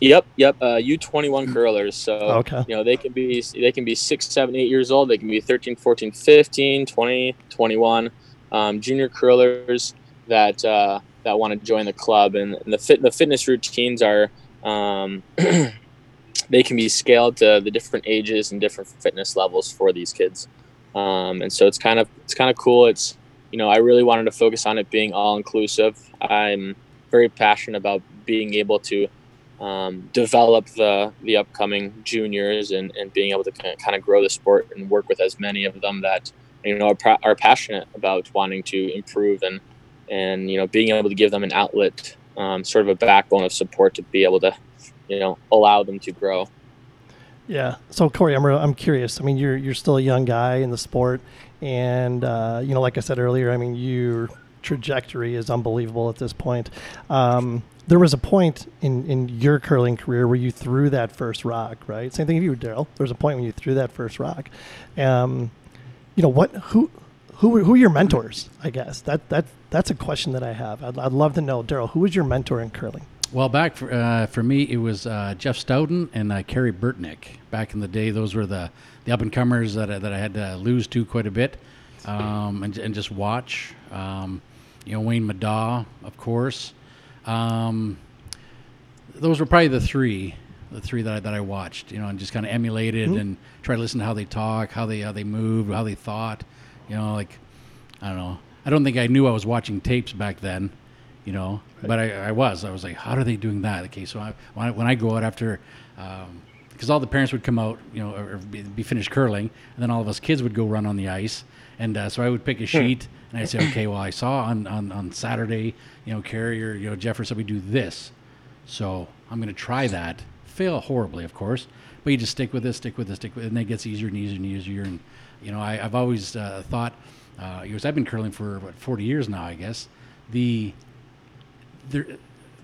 Yep, yep. Uh, U twenty one curlers. So okay. you know they can be they can be six, seven, eight years old. They can be 13, 14, 15, 20, 21. Um, junior curlers that uh, that want to join the club, and, and the fit the fitness routines are um, they can be scaled to the different ages and different fitness levels for these kids. Um, and so it's kind of it's kind of cool. It's you know I really wanted to focus on it being all inclusive. I'm very passionate about being able to um, develop the the upcoming juniors and, and being able to kind of grow the sport and work with as many of them that you know are, are passionate about wanting to improve and and you know being able to give them an outlet, um, sort of a backbone of support to be able to you know allow them to grow. Yeah. So Korey, I'm I'm curious. I mean, you're you're still a young guy in the sport, and uh, you know, like I said earlier, I mean, your trajectory is unbelievable at this point. Um, there was a point in, in your curling career where you threw that first rock, right? Same thing with you, Darryl. There was a point when you threw that first rock. Um, you know what? Who who who are your mentors? I guess that that that's a question that I have. I'd, I'd love to know, Darryl. Who was your mentor in curling? Well, back for, uh, for me, it was uh, Jeff Stoughton and uh, Kerry Burtnick. Back in the day, those were the, the up and comers that, I, that I had to lose to quite a bit um, and, and just watch. Um, you know, Wayne Middaugh, of course. Um, those were probably the three, the three that I, that I watched. You know, and just kind of emulated mm-hmm. and try to listen to how they talk, how they how they move, how they thought. You know, like I don't know. I don't think I knew I was watching tapes back then you know. Right. But I, I, was. I was like, how are they doing that? Okay, so I, when, I, when I go out after, because um, all the parents would come out, you know, or be, be, finished curling, and then all of us kids would go run on the ice. And uh, so I would pick a hmm. sheet, and I'd say, okay, well, I saw on, on, on Saturday, you know, Carrier, you know, Jefferson, we do this. So I'm going to try that. Fail horribly, of course, but you just stick with this, stick with this, stick with it, and it gets easier and easier and easier. And, you know, I, have always uh, thought, uh, because I've been curling for, what, 40 years now, I guess, the there,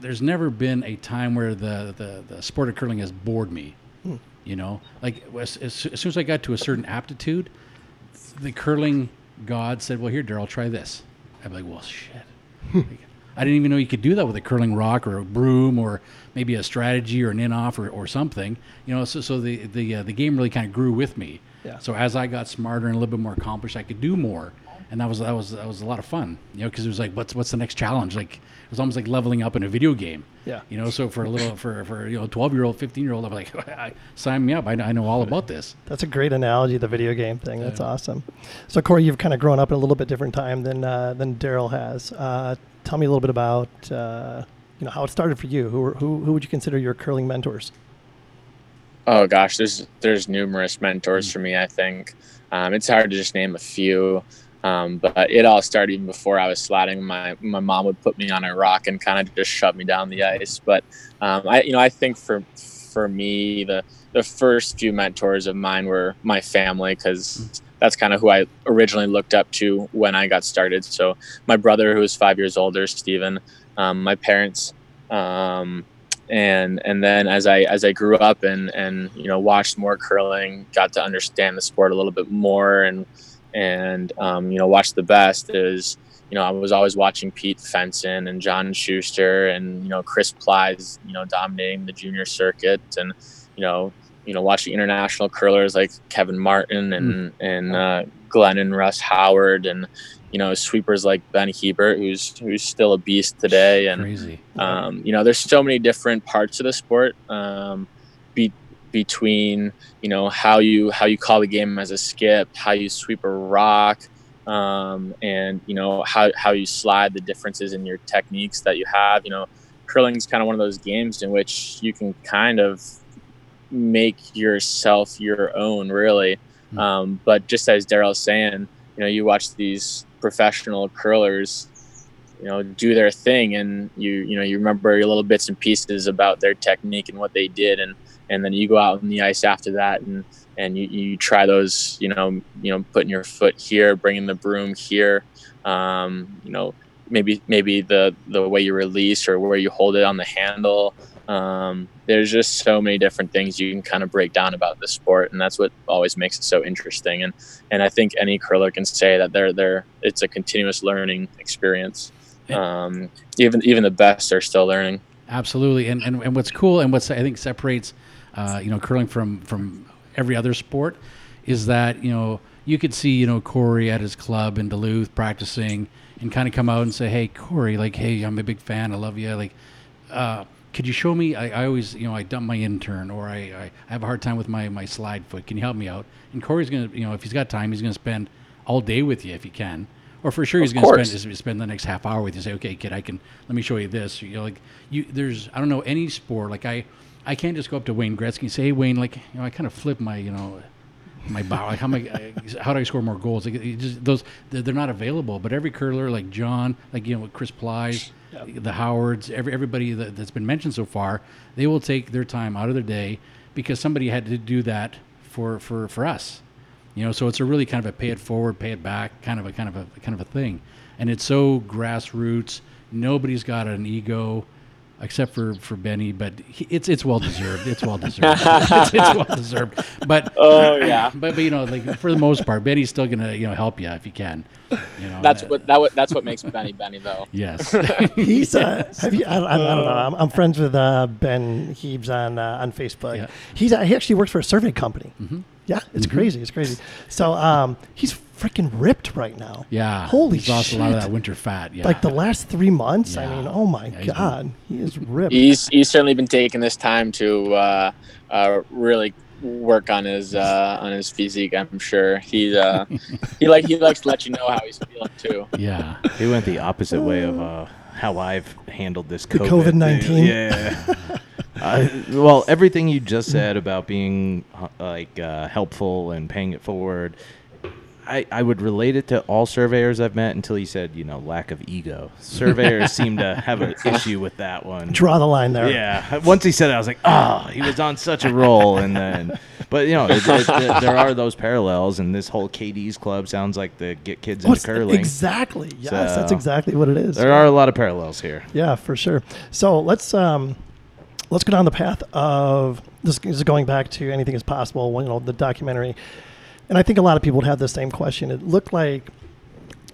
there's never been a time where the, the, the sport of curling has bored me. Hmm. You know, like as, as, soon as I got to a certain aptitude, the curling god said, "Well, here, Darryl, try this." I'm like, "Well, shit." I didn't even know you could do that with a curling rock or a broom or maybe a strategy or an in off or, or something. You know, so so the the uh, the game really kind of grew with me. Yeah. So as I got smarter and a little bit more accomplished, I could do more, and that was that was that was a lot of fun. You know, because it was like, what's what's the next challenge? Like it was almost like leveling up in a video game. Yeah. You know, so for a little for for you know twelve year old, fifteen year old, I'm like, sign me up. I, know- I know all about this. That's a great analogy, the video game thing. That's awesome. So, Korey, you've kind of grown up in a little bit different time than uh, than Darryl has. Uh, tell me a little bit about uh, you know how it started for you. Who were- who who would you consider your curling mentors? Oh gosh, there's there's numerous mentors for me. I think um, it's hard to just name a few, um, but it all started even before I was sliding. My my mom would put me on a rock and kind of just shove me down the ice. But um, I you know I think for for me the the first few mentors of mine were my family because that's kind of who I originally looked up to when I got started. So my brother, who was five years older, Steven, um, my parents, um, and and then as I as I grew up and and you know watched more curling, got to understand the sport a little bit more, and and um, you know watched the best is you know I was always watching Pete Fenson and John Shuster and you know Chris Plys you know dominating the junior circuit and you know you know watching international curlers like Kevin Martin and and uh, Glenn and Russ Howard and you know sweepers like Ben Hebert who's who's still a beast today. And Crazy. um, you know there's so many different parts of the sport um, be, between you know how you how you call the game as a skip how you sweep a rock um, and you know how, how you slide the differences in your techniques that you have. You know curling is kind of one of those games in which you can kind of make yourself your own really Hmm. um, but just as darryl's saying you know you watch these professional curlers you know do their thing and you you know you remember your little bits and pieces about their technique and what they did and and then you go out on the ice after that and and you, you try those you know you know putting your foot here bringing the broom here um, you know maybe maybe the the way you release or where you hold it on the handle um, there's just so many different things you can kind of break down about the sport and that's what always makes it so interesting and and i think any curler can say that they're they're it's a continuous learning experience. Um, even even the best are still learning. Absolutely, and, and and what's cool and what's I think separates, uh, you know, curling from from every other sport, is that you know you could see you know Korey at his club in Duluth practicing and kind of come out and say, hey Korey, like hey I'm a big fan, I love you, like, uh, could you show me? I, I always you know I dump my in-turn or I, I I have a hard time with my my slide foot. Can you help me out? And Korey's gonna you know if he's got time, he's gonna spend all day with you if he can. Or for sure, he's going to spend spend the next half hour with you. Say, okay, kid, I can let me show you this. You know, like you, there's I don't know any sport like I, I can't just go up to Wayne Gretzky and say, hey Wayne, like you know, I kind of flip my you know, my bow. Like how am I, how do I score more goals? Like just those they're, they're not available. But every curler like John, like you know, with Chris Plys, the Howards, every everybody that, that's been mentioned so far, they will take their time out of their day because somebody had to do that for for for us. You know, so it's a really kind of a pay it forward, pay it back kind of a kind of a kind of a thing, and it's so grassroots. Nobody's got an ego, except for for Benny, but he, it's it's well deserved. It's well deserved. it's, it's well deserved. But oh yeah but but you know, like for the most part, Benny's still gonna you know help you if he can. You know, that's what that what that's what makes benny benny though Yes. He's uh, have you? I, I, I don't know. I'm, I'm friends with uh, Ben Hebert on uh, on Facebook. Yeah. He's uh, he actually works for a survey company. Mhm. Yeah, it's crazy. It's crazy. So um, he's freaking ripped right now. yeah. Holy He's lost a lot of that winter fat. Yeah. Like the last three months. I mean, oh my Yeah, he's been- god, he is ripped. he's he's certainly been taking this time to uh, uh, really work on his uh, on his physique. I'm sure he uh, he like he likes to let you know how he's feeling too. yeah. He went the opposite way of uh, how I've handled this COVID. COVID-19? Yeah. I, well, everything you just said about being uh, like uh, helpful and paying it forward, I, I would relate it to all surveyors I've met until you said, you know, lack of ego. Surveyors seem to have an issue with that one. Draw the line there. Yeah. Once he said it, I was like, oh, he was on such a roll. And then, but you know, it, it, it- there are those parallels, and this whole KD's club sounds like the get kids into What's- curling. Exactly. Yes, that's exactly what it is. There are a lot of parallels here. Yeah, for sure. So let's um, let's go down the path of this is going back to anything is possible. When, You know, the documentary, and I think a lot of people would have the same question. It looked like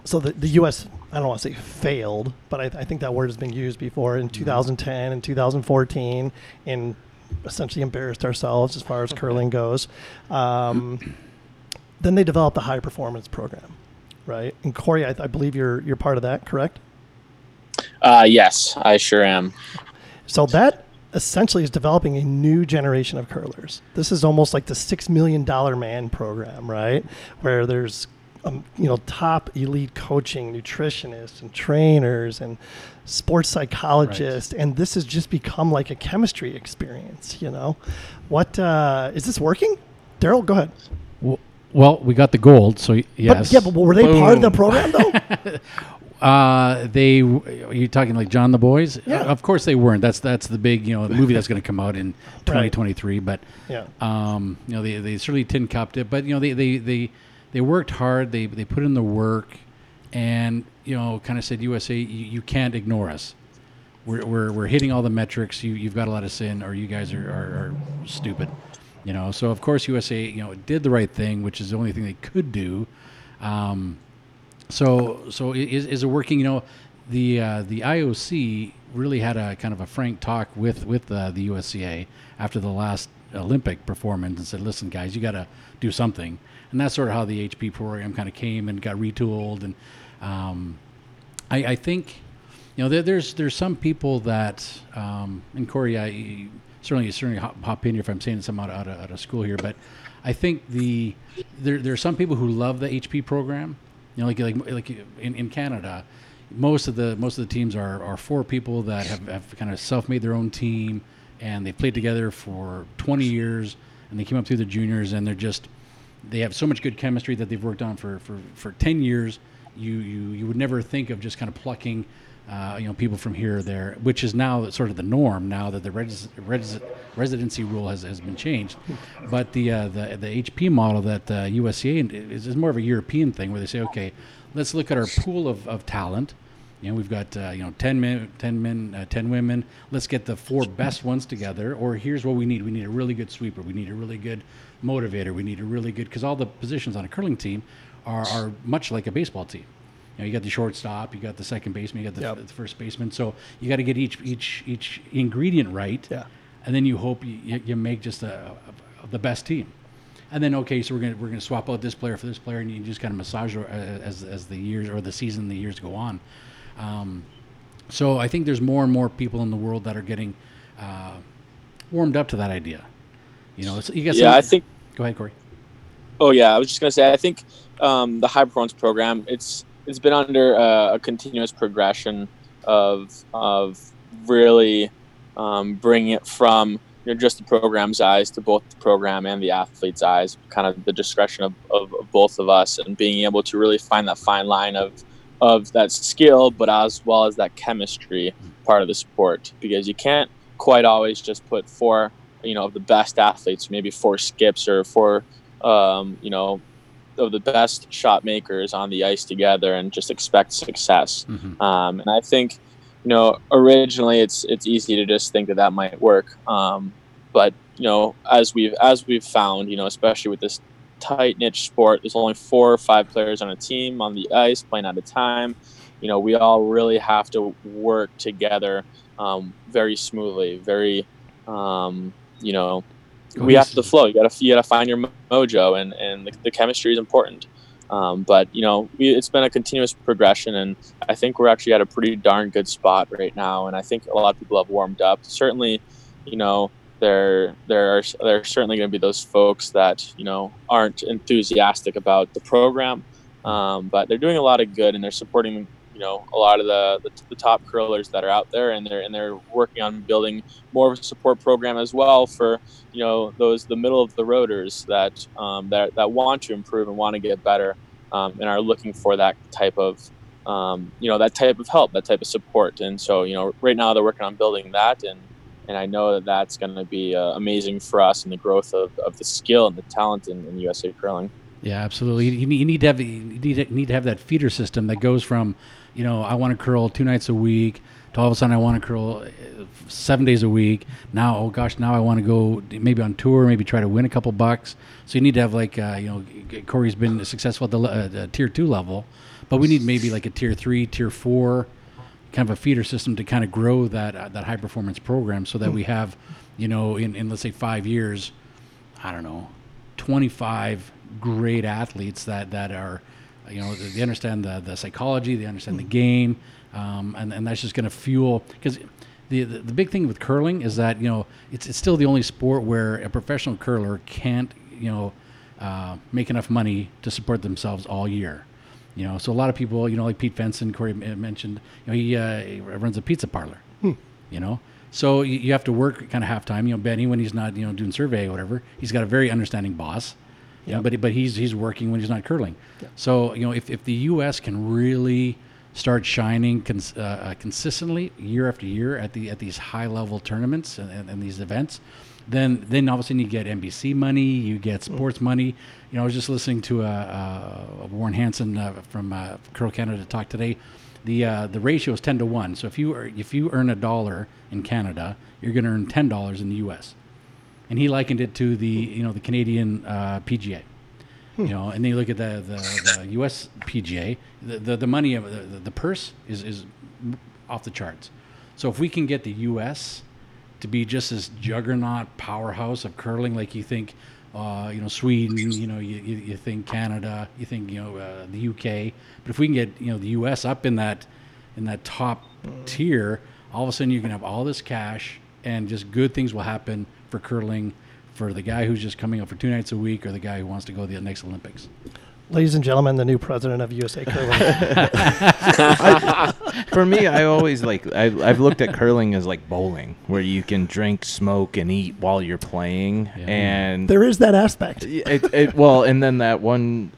so the, the U.S. I don't want to say failed, but I, I think that word has been used before in 2010 and 2014, and essentially embarrassed ourselves as far as curling goes. Um, then they developed a high performance program, right? And Korey, I, I believe you're you're part of that, correct? Uh, yes, I sure am. So that essentially is developing a new generation of curlers. This is almost like the six million dollar man program, right? Where there's um, you know top elite coaching, nutritionists and trainers and sports psychologists, and this has just become like a chemistry experience. You know, what uh, is this working? Darryl, go ahead. W- Well, we got the gold, so yes. But, yeah, but were they part of the program though? Uh, they are you talking like John the Boys? Yeah. Uh, of course they weren't. That's that's the big you know movie that's going to come out in 2023. But yeah. um, you know they, they certainly tin cupped it. But you know they, they, they, they worked hard. They they put in the work, and you know kind of said USA you, you can't ignore us. We're, we're, we're hitting all the metrics. You you've got to let us in, or you guys are, are, are stupid. You know. So of course USA you know did the right thing, which is the only thing they could do. Um, so so is, is it working? You know, the uh, the IOC really had a kind of a frank talk with with uh, the USCA after the last Olympic performance and said, "Listen, guys, you got to do something." And that's sort of how the HP program kind of came and got retooled. And um, I, I think you know there, there's there's some people that um, and Korey, I certainly certainly hop, in here if I'm saying something out, out, of, out of school here, but I think the there there are some people who love the HP program. You know, like like like in, in Canada, most of the most of the teams are are four people that have, have kind of self made their own team and they played together for 20 years and they came up through the juniors and they're just they have so much good chemistry that they've worked on for, for, for 10 years. You, you, you would never think of just kind of plucking, uh, you know, people from here or there, which is now sort of the norm now that the res- res- residency rule has, has been changed. But the, uh, the, the HP model that uh, USCA is, is more of a European thing where they say, okay, let's look at our pool of, of talent. You know, we've got uh, you know ten men, ten men, uh, ten women. Let's get the four best ones together. Or here's what we need: we need a really good sweeper. We need a really good motivator. We need a really good because all the positions on a curling team are, are much like a baseball team. You know, you got the shortstop, you got the second baseman, you got the, Yep. the first baseman. So you got to get each each each ingredient right. Yeah. And then you hope you, you, you make just a, a, the best team. And then okay, so we're gonna we're gonna swap out this player for this player, and you just kind of massage uh, as as the years or the season, the years go on. Um, so I think there's more and more people in the world that are getting uh, warmed up to that idea. You know, you got Yeah, I think Go ahead, Korey. Oh yeah, I was just gonna say I think um, the high performance program it's it's been under uh, a continuous progression of of really um, bringing it from you know just the program's eyes to both the program and the athlete's eyes, kind of the discretion of, of, of both of us, and being able to really find that fine line of of that skill, but as well as that chemistry part of the sport, because you can't quite always just put four you know of the best athletes, maybe four skips or four um, you know, of the best shot makers on the ice together and just expect success. Mhm. Um, and I think, you know, originally it's it's easy to just think that that might work, um, but you know, as we've as we've found, you know, especially with this tight niche sport, there's only four or five players on a team on the ice playing at a time. You know, we all really have to work together um, very smoothly, very, um, you know, we have to Cohesive. flow. You gotta you gotta find your mojo, and and the, the chemistry is important. Um, but you know, we, it's been a continuous progression, and I think we're actually at a pretty darn good spot right now. And I think a lot of people have warmed up. Certainly, you know, there there are there are certainly going to be those folks that you know aren't enthusiastic about the program, um, but they're doing a lot of good, and they're supporting you know a lot of the, the, the top curlers that are out there, and they're and they're working on building more of a support program as well for you know those the middle of the roaders that um, that that want to improve and want to get better um, and are looking for that type of um, you know that type of help, that type of support. And so you know right now they're working on building that, and and I know that that's going to be uh, amazing for us and the growth of, of the skill and the talent in, in USA curling. Yeah, absolutely. You need, you need to have you need to have that feeder system that goes from, you know, I want to curl two nights a week to all of a sudden I want to curl uh, seven days a week. Now, oh gosh, now I want to go maybe on tour, maybe try to win a couple bucks. So you need to have like, uh, you know, Korey's been successful at the, uh, tier two level, but we need maybe like a tier three, tier four, kind of a feeder system to kind of grow that uh, that high performance program, so that we have, you know, in, in let's say five years, I don't know, 25 great athletes that that are, you know, they understand the the psychology, they understand the game, um, and and that's just going to fuel because. The, the, the big thing with curling is that you know it's, it's still the only sport where a professional curler can't you know uh, make enough money to support themselves all year. You know, so a lot of people, you know, like Pete Fenson, Korey mentioned, you know, he, uh, he runs a pizza parlor. You know, so you, you have to work kind of half time. You know, Benny when he's not, you know, doing survey or whatever, he's got a very understanding boss. Yeah, but but he's he's working when he's not curling. So you know, if if the U.S. can really start shining cons- uh, uh, consistently year after year at the at these high level tournaments and, and, and these events, then then all of a sudden you get NBC money, you get sports money. You know, I was just listening to uh, uh, Warren Hansen uh, from uh, Curl Canada talk today. The uh, the ratio is ten to one. So if you ear- if you earn a dollar in Canada, you're going to earn ten dollars in the U.S. And he likened it to the you know the Canadian uh, PGA. You know, and then you look at the the, the U.S. PGA, the, the the money of the, the, the purse is is off the charts. So if we can get the U.S. to be just this juggernaut powerhouse of curling, like you think, uh, you know, Sweden, you know, you, you, you think Canada, you think you know uh, the UK, but if we can get you know the U.S. up in that in that top tier, all of a sudden you can have all this cash and just good things will happen for curling. For the guy who's just coming up for two nights a week, or the guy who wants to go to the next Olympics. Ladies and gentlemen, the new president of USA Curling. For me, I always like I, I've looked at curling as like bowling, where you can drink, smoke, and eat while you're playing, Yeah. and there is that aspect. it, it, well, and then that one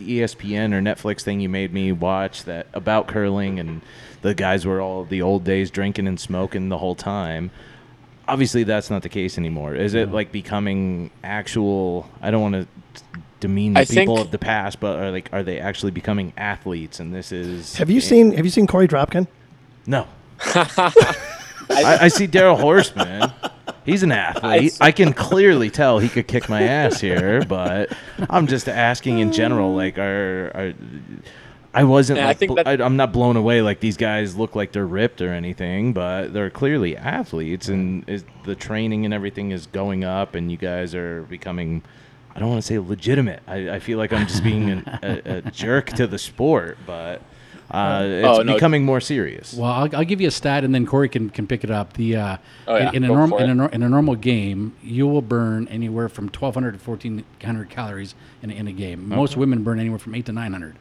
ESPN or Netflix thing you made me watch that about curling, and the guys were all the old days drinking and smoking the whole time. Obviously, that's not the case anymore. Is it like becoming actual? I don't want to demean the I people think- of the past, but are like are they actually becoming athletes? And this is Have you seen Have you seen Korey Dropkin? no. I, I see Darryl Horsman. He's an athlete. I, can clearly tell he could kick my ass here, but I'm just asking in general. Like, are, are I wasn't. Yeah, I like, think bl- that- I, I'm not blown away. Like these guys look like they're ripped or anything, but they're clearly athletes, and is the training and everything is going up, and you guys are becoming. I don't want to say legitimate. I, I feel like I'm just being an, a, a jerk to the sport, but uh, it's Oh, no. becoming more serious. Well, I'll, I'll give you a stat, and then Korey can, can pick it up. The uh, Oh, yeah. in, in a Go normal in a, in a normal game, you will burn anywhere from 1,200 to 1,400 calories in a, in a game. Most women burn anywhere from eight to 900.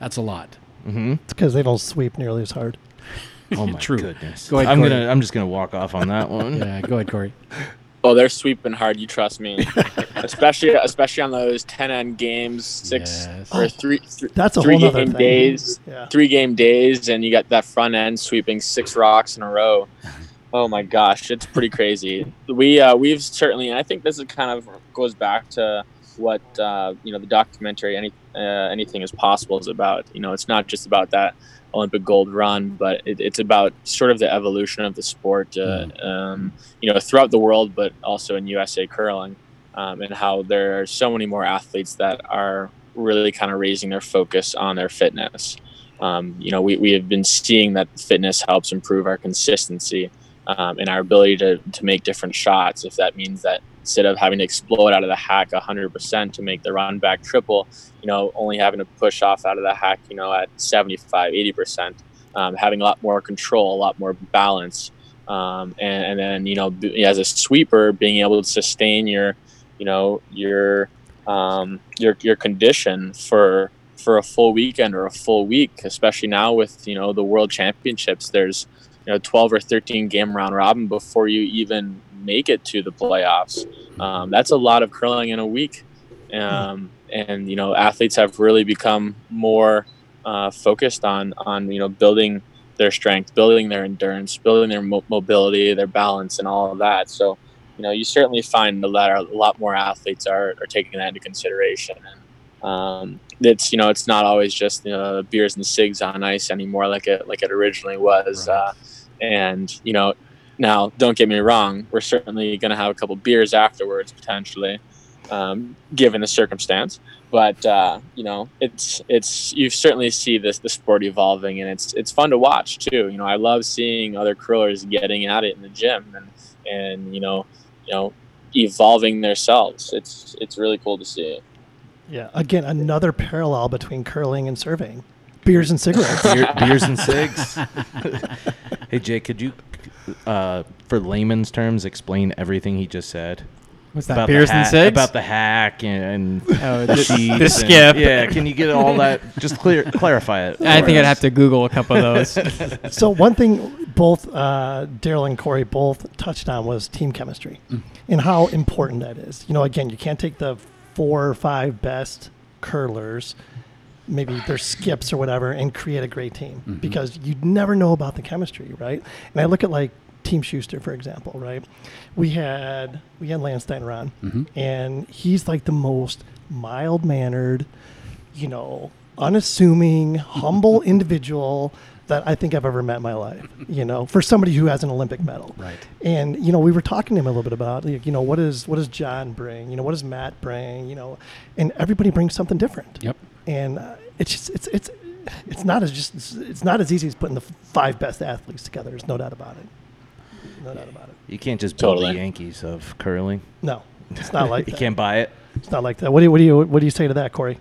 That's a lot. It's because they don't sweep nearly as hard. Oh my True. goodness! Go ahead, I'm Korey. gonna. I'm just gonna walk off on that one. Yeah, go ahead, Korey. Oh, they're sweeping hard. You trust me, especially especially on those ten end games, six Yes. or three, th- That's a three whole nother game thing. days, Yeah. three game days, and you got that front end sweeping six rocks in a row. Oh my gosh, it's pretty crazy. We uh, we've certainly, and I think this is kind of goes back to what uh, you know the documentary any uh, anything is possible is about. You know, it's not just about that Olympic gold run, but it, it's about sort of the evolution of the sport. Uh, um, you know, throughout the world, but also in USA curling, um, and how there are so many more athletes that are really kind of raising their focus on their fitness. Um, you know, we, we have been seeing that fitness helps improve our consistency um, and our ability to, to make different shots. If that means that instead of having to explode out of the hack 100% to make the run back triple, you know, only having to push off out of the hack, you know, at 75, 80%, um, having a lot more control, a lot more balance. Um, and, and then, you know, as a sweeper, being able to sustain your, you know, your, um, your, your condition for, for a full weekend or a full week, especially now with, you know, the world championships, there's, you know 12 or 13 game round robin before you even make it to the playoffs. Um, that's a lot of curling in a week. Um, and you know athletes have really become more uh, focused on on you know building their strength building their endurance building their mo- mobility their balance and all of that. So you know you certainly find that a lot more athletes are, are taking that into consideration. And um, it's you know it's not always just you know, beers and cigs on ice anymore like it like it originally was. Right. uh, and you know now don't get me wrong we're certainly going to have a couple beers afterwards potentially um, given the circumstance. But uh, you know, it's it's you certainly see this the sport evolving, and it's it's fun to watch too. You know, I love seeing other curlers getting at it in the gym, and and you know, you know, evolving themselves. It's it's really cool to see. Yeah. Again, another parallel between curling and surveying. Beers and cigarettes. Beer, beers and cigs. hey, Jake, could you, uh, for layman's terms, explain everything he just said? What's that? About Beers the and hack- cigs? About the hack and, and Oh, the the- sheets. the and- skip. yeah, can you get all that? Just clear, clarify it. I for think I'd have to Google a couple of those. so one thing both uh, Darryl and Korey both touched on was team chemistry and how important that is. You know, again, you can't take the four or five best curlers, maybe their skips or whatever, and create a great team mm-hmm. because you never know about the chemistry, right? And I look at like Team Shuster, for example, right? We had we had Landsteiner on, mm-hmm. and he's like the most mild mannered, you know, unassuming, humble individual that I think I've ever met in my life. You know, for somebody who has an Olympic medal. Right. And you know, we were talking to him a little bit about, like, you know, what is what does John bring? You know, what does Matt bring? You know, and everybody brings something different. Yep. And uh, it's just it's it's it's not as just it's, it's not as easy as putting the five best athletes together. There's no doubt about it. No doubt about it. You can't just build Totally. the Yankees of curling. No, it's not like You that. can't buy it. It's not like that. What do you what do you what do you say to that, Korey?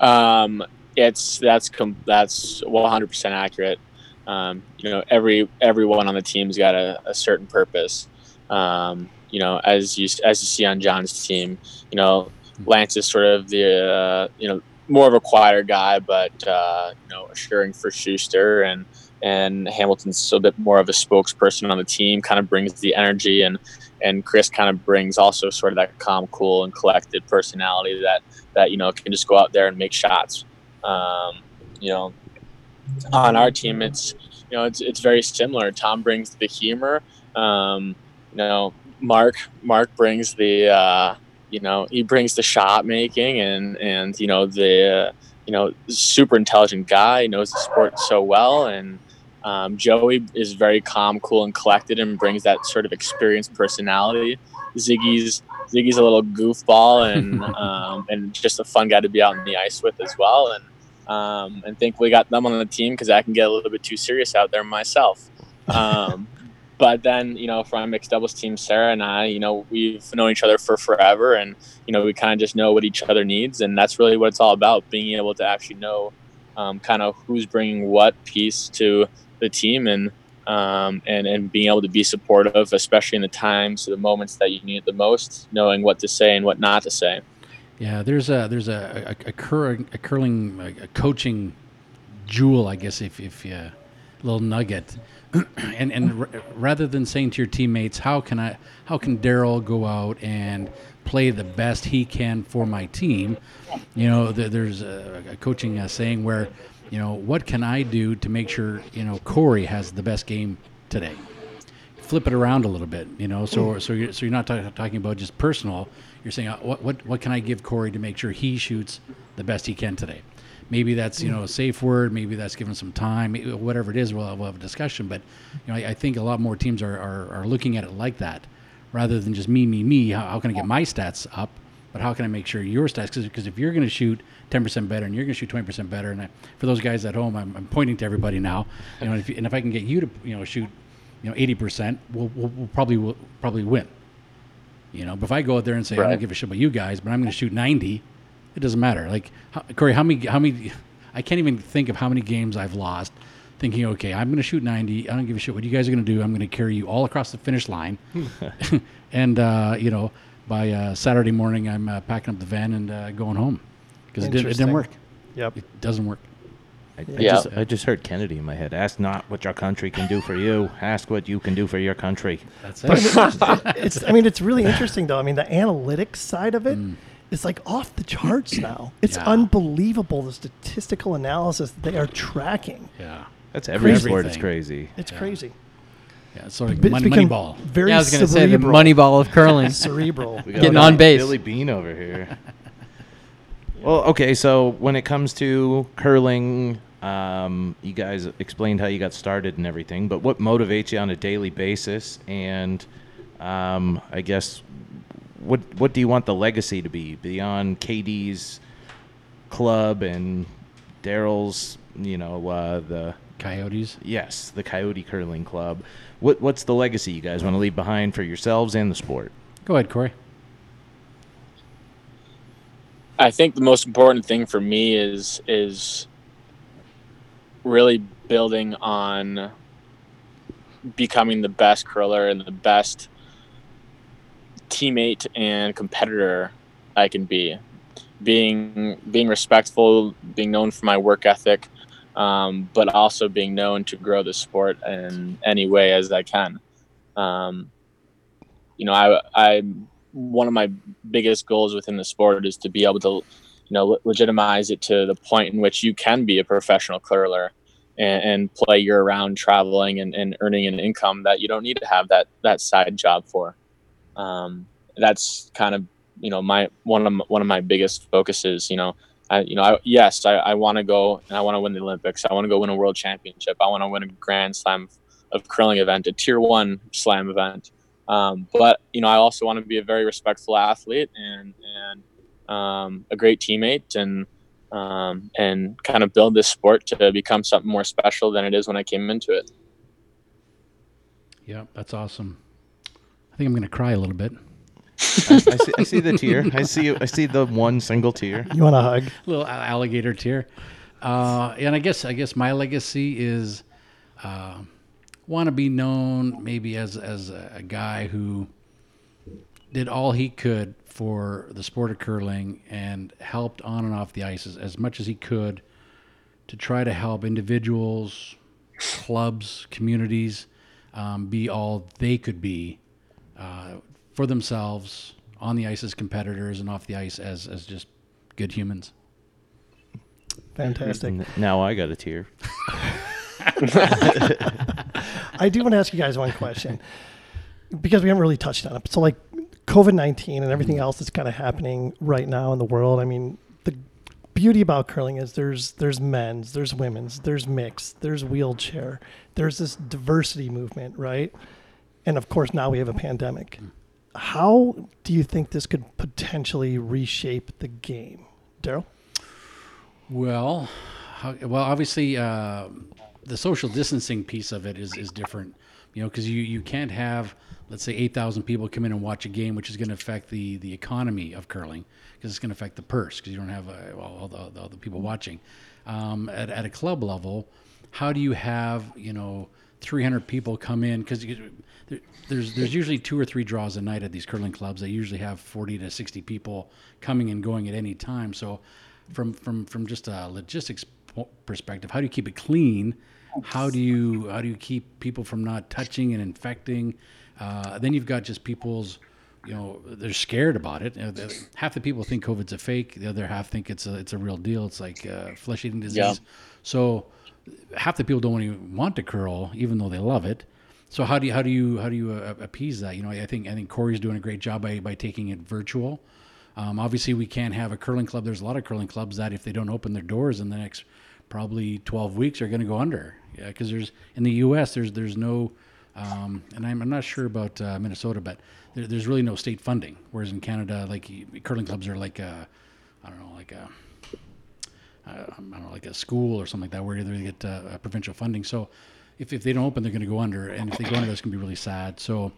Um, it's that's com- that's 100% accurate. Um, you know, every everyone on the team's got a, a certain purpose. Um, you know, as you as you see on John's team, you know, Lance is sort of the uh, you know more of a quieter guy, but uh, you know, assuring for Shuster and and Hamilton's a bit more of a spokesperson on the team, kind of brings the energy and and Chris kind of brings also sort of that calm, cool, and collected personality that that you know can just go out there and make shots. Um, you know, on our team, it's you know it's it's very similar. Tom brings the humor. Um, you know, Mark Mark brings the uh, you know he brings the shot making and and you know the uh, you know super intelligent guy he knows the sport so well and um, Joey is very calm, cool, and collected, and brings that sort of experienced personality. Ziggy's Ziggy's a little goofball and um, and just a fun guy to be out on the ice with as well. And um, and we got them on the team because I can get a little bit too serious out there myself. Um, but then you know, for our mixed doubles team, Sarah and I, you know, we've known each other for forever, and you know, we kind of just know what each other needs, and that's really what it's all about: being able to actually know um, kind of who's bringing what piece to the team and um, and and being able to be supportive, especially in the times, or the moments that you need it the most, knowing what to say and what not to say. Yeah, there's a there's a a, a, cur- a curling a, coaching jewel, I guess, if if you, little nugget, and and r- rather than saying to your teammates, how can I how can Darryl go out and play the best he can for my team, you know, there, there's a, a coaching uh, saying where, you know, what can I do to make sure you know Korey has the best game today flip it around a little bit, you know. So so you're so you're not ta- talking about just personal. You're saying uh, what what what can I give Korey to make sure he shoots the best he can today? Maybe that's you know a safe word. Maybe that's given some time. Whatever it is, we'll, we'll have a discussion. But you know, I, I think a lot more teams are, are are looking at it like that, rather than just me me me. How, how can I get my stats up? But how can I make sure your stats? Because if you're going to shoot 10% better and you're going to shoot 20% better, and I, for those guys at home, I'm, I'm pointing to everybody now. You know, if and if I can get you to you know shoot you know, eighty percent, we'll, we'll, we'll probably will probably win. You know, but if I go out there and say I don't give a shit about you guys, but I'm going to shoot ninety, it doesn't matter. Like how, Korey, how many how many? I can't even think of how many games I've lost thinking, okay, I'm going to shoot ninety. I don't give a shit what you guys are going to do. I'm going to carry you all across the finish line, and uh, you know, by uh, Saturday morning, I'm uh, packing up the van and uh, going home because it, did, it didn't work. Yep. It doesn't work. I, I Yeah. just I just heard Kennedy in my head. Ask not what your country can do for you. Ask what you can do for your country. That's But it. it's I mean it's really interesting though. I mean the analytics side of it is like off the charts now. It's Yeah. unbelievable the statistical analysis that they are tracking. yeah, That's every Crazy. sport. It's crazy. It's Yeah. crazy. yeah. It's sort of It's money, become money ball. Very yeah, I was going to say the cerebral. money ball of curling. cerebral. We got Getting on base. Billy Beane over here. well, okay. So when it comes to curling, um, you guys explained how you got started and everything. But what motivates you on a daily basis? And um, I guess what what do you want the legacy to be beyond KD's club and Darryl's? You know uh, the Coyotes. yes the Coyote Curling Club. What what's the legacy you guys want to leave behind for yourselves and the sport? Go ahead, Korey. I think the most important thing for me is is really building on becoming the best curler and the best teammate and competitor I can be. Being being respectful, being known for my work ethic, um, but also being known to grow the sport in any way as I can. Um, you know, I I one of my biggest goals within the sport is to be able to, you know, le- legitimize it to the point in which you can be a professional curler and, and play year round, traveling and, and earning an income that you don't need to have that that side job for. Um, that's kind of you know my one of my, one of my biggest focuses. You know, I you know I, yes I, I want to go and I want to win the Olympics. I want to go win a world championship. I want to win a Grand Slam of curling event, a Tier One Slam event. Um, but you know, I also want to be a very respectful athlete and and um, a great teammate and um, and kind of build this sport to become something more special than it is when I came into it. Yeah, that's awesome. I think I'm going to cry a little bit. I, I, see, I see the tear. I see I see the one single tear. You want a hug? little alligator tear. Uh, and I guess I guess my legacy is uh, want to be known maybe as as a, a guy who did all he could for the sport of curling and helped on and off the ice as, as much as he could to try to help individuals, clubs, communities um, be all they could be uh, for themselves on the ice as competitors and off the ice as as just good humans. Fantastic. Now I got a tear. I do want to ask you guys one question because we haven't really touched on it. So, like COVID 19 and everything else that's kind of happening right now in the world, I mean, the beauty about curling is there's there's men's, there's women's, there's mixed, there's wheelchair, there's this diversity movement, right? And of course, now we have a pandemic. How do you think this could potentially reshape the game, Darryl? Well, how, well, obviously, uh, the social distancing piece of it is, is different, you know, because you, you can't have, let's say, 8,000 people come in and watch a game, which is going to affect the, the economy of curling because it's going to affect the purse because you don't have uh, well, all, the, all the people watching. Um, at, at a club level, how do you have, you know, 300 people come in because there, there's there's usually two or three draws a night at these curling clubs. They usually have 40 to 60 people coming and going at any time. So, from from from just a logistics perspective, how do you keep it clean? How do you how do you keep people from not touching and infecting? Uh, then you've got just people's you know they're scared about it. Uh, half the people think COVID's a fake. The other half think it's a it's a real deal. It's like uh, flesh eating disease. Yeah. So half the people don't even want to curl, even though they love it. So how do you how do you how do you uh, appease that? You know, I think I think Korey's doing a great job by by taking it virtual. Um, obviously, we can't have a curling club. There's a lot of curling clubs that if they don't open their doors in the next probably 12 weeks are going to go under. Yeah, because there's in the U.S. there's there's no, um, and I'm, I'm not sure about uh, Minnesota, but there, there's really no state funding. Whereas in Canada, like curling clubs are like a, I don't know, like a I don't know, like a school or something like that, where they get uh, provincial funding. So if, if they don't open, they're going to go under, and if they go under, that's going to be really sad. So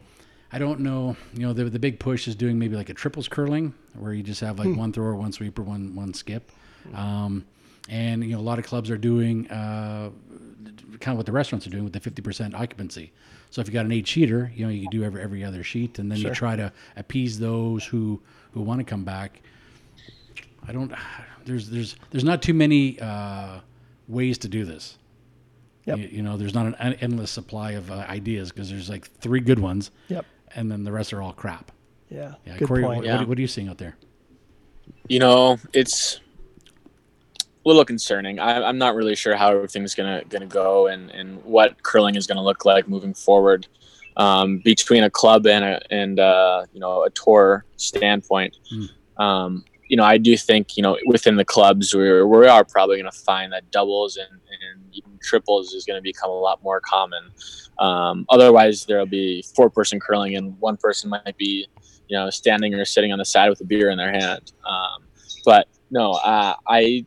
I don't know. You know, the the big push is doing maybe like a triples curling, where you just have like one thrower, one sweeper, one one skip. Um, and you know, a lot of clubs are doing uh, kind of what the restaurants are doing with the fifty percent occupancy. So if you got an eight sheeter, you know, you can do every every other sheet, and then you try to appease those who who want to come back. I don't. There's there's there's not too many uh, ways to do this. Yep. You, you know, there's not an en- endless supply of uh, ideas because there's like three good ones, Yep. and then the rest are all crap. Yeah. Yeah, Good Korey, point. What, Yeah. what, what are you seeing out there? you know, it's a little concerning. I, I'm not really sure how everything's gonna gonna go and, and what curling is gonna look like moving forward. Um, between a club and a and uh, you know a tour standpoint, Hmm. um, you know I do think you know within the clubs we're we are probably gonna find that doubles and, and even triples is gonna become a lot more common. Um, otherwise, there'll be four person curling and one person might be you know, standing or sitting on the side with a beer in their hand. Um, but no, uh, I.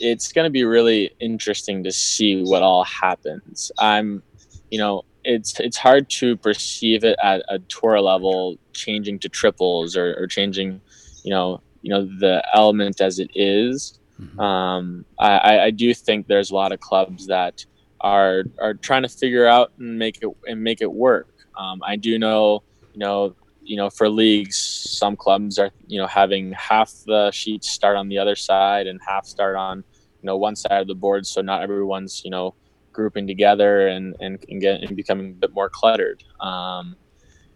It's going to be really interesting to see what all happens. I'm, you know, it's it's hard to perceive it at a tour level changing to triples or, or changing, you know, you know the element as it is. Mhm. Um, I, I- do think there's a lot of clubs that are are trying to figure out and make it and make it work. Um, I do know, you know, you know, for leagues, some clubs are you know having half the sheets start on the other side and half start on you know one side of the board, so not everyone's you know grouping together and and, and get and becoming a bit more cluttered. Um,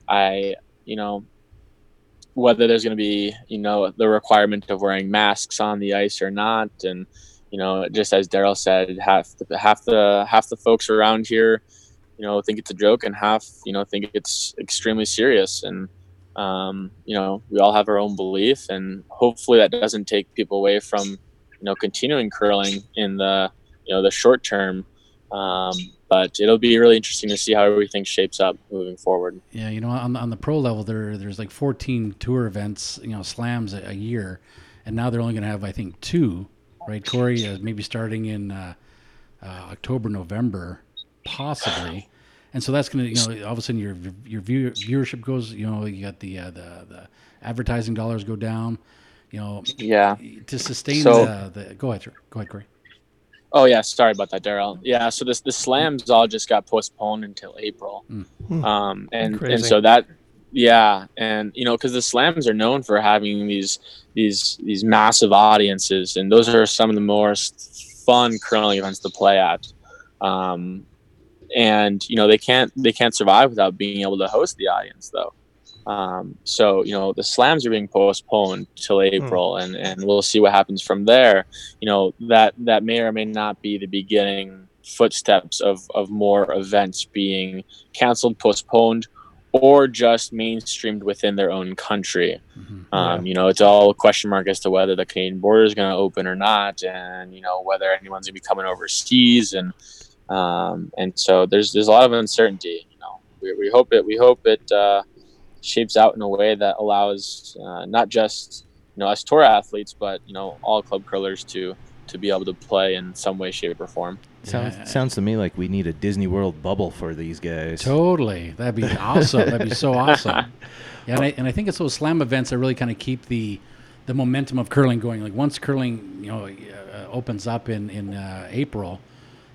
I you know whether there's going to be you know the requirement of wearing masks on the ice or not. And you know just as darryl said half the half the half the folks around here you know think it's a joke and half you know think it's extremely serious. And um, you know we all have our own belief and hopefully that doesn't take people away from you know continuing curling in the you know the short term um, but it'll be really interesting to see how everything shapes up moving forward Yeah, you know, on on the pro level, there there's like 14 tour events, you know, slams a, a year, and now they're only going to have, I think, two, right? Korey, uh, maybe starting in uh, uh, October, November, possibly, and so that's going to, you know, all of a sudden your your view, viewership goes, you know, you got the uh, the the advertising dollars go down, you know, yeah to sustain So- the, the go ahead, sir. go ahead, Korey. Oh yeah, sorry about that, Darryl. Yeah, so this the slams all just got postponed until April, Mm. um, and Crazy. and so that yeah, and you know because the slams are known for having these these these massive audiences, and those are some of the most fun curling events to play at. Um, and you know they can't they can't survive without being able to host the audience though. Um, so you know the slams are being postponed till April, and and we'll see what happens from there. You know that that may or may not be the beginning footsteps of of more events being canceled, postponed, or just mainstreamed within their own country. Mhm. Um, You know, it's all a question mark as to whether the Canadian border is going to open or not, and you know whether anyone's going to be coming overseas, and um, and so there's there's a lot of uncertainty. You know, we, we hope it we hope it uh, shapes out in a way that allows uh, not just you know us tour athletes, but you know all club curlers to to be able to play in some way, shape, or form. Sounds Yeah. sounds to me like we need a Disney World bubble for these guys. Totally. That'd be awesome. That'd be so awesome. Yeah, and I, and I think it's those slam events that really kind of keep the the momentum of curling going. Like once curling, you know, uh, opens up in in uh, April,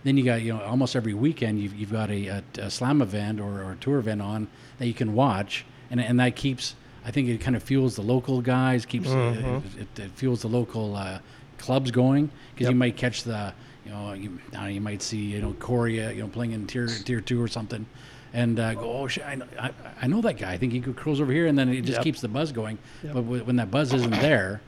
then you got you know almost every weekend you've, you've got a, a, a slam event or, or a tour event on that you can watch, and and that keeps. I think it kind of fuels the local guys, keeps uh, it, it fuels the local uh, clubs going because you might catch the you know you, know, you might see you know Korey uh, you know playing in tier tier two or something, and uh, go oh shit I know, I, I know that guy I think he could curls over here and then it just Yep. keeps the buzz going. Yep. But w- when that buzz isn't there,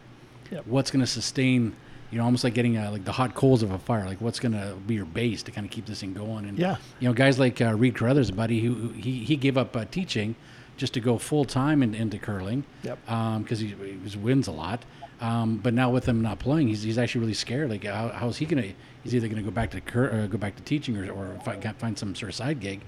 Yep. what's going to sustain? You know, almost like getting uh, like the hot coals of a fire. Like, what's going to be your base to kind of keep this thing going? And Yeah. you know, guys like uh, Reid Carruthers, buddy, who, who he he gave up uh, teaching just to go full time in, into curling. Yep. Because he, he wins a lot. Um, but now with him not playing, he's, he's actually really scared. Like, how, how's he gonna? He's either gonna go back to cur- uh, go back to teaching or or find, find some sort of side gig.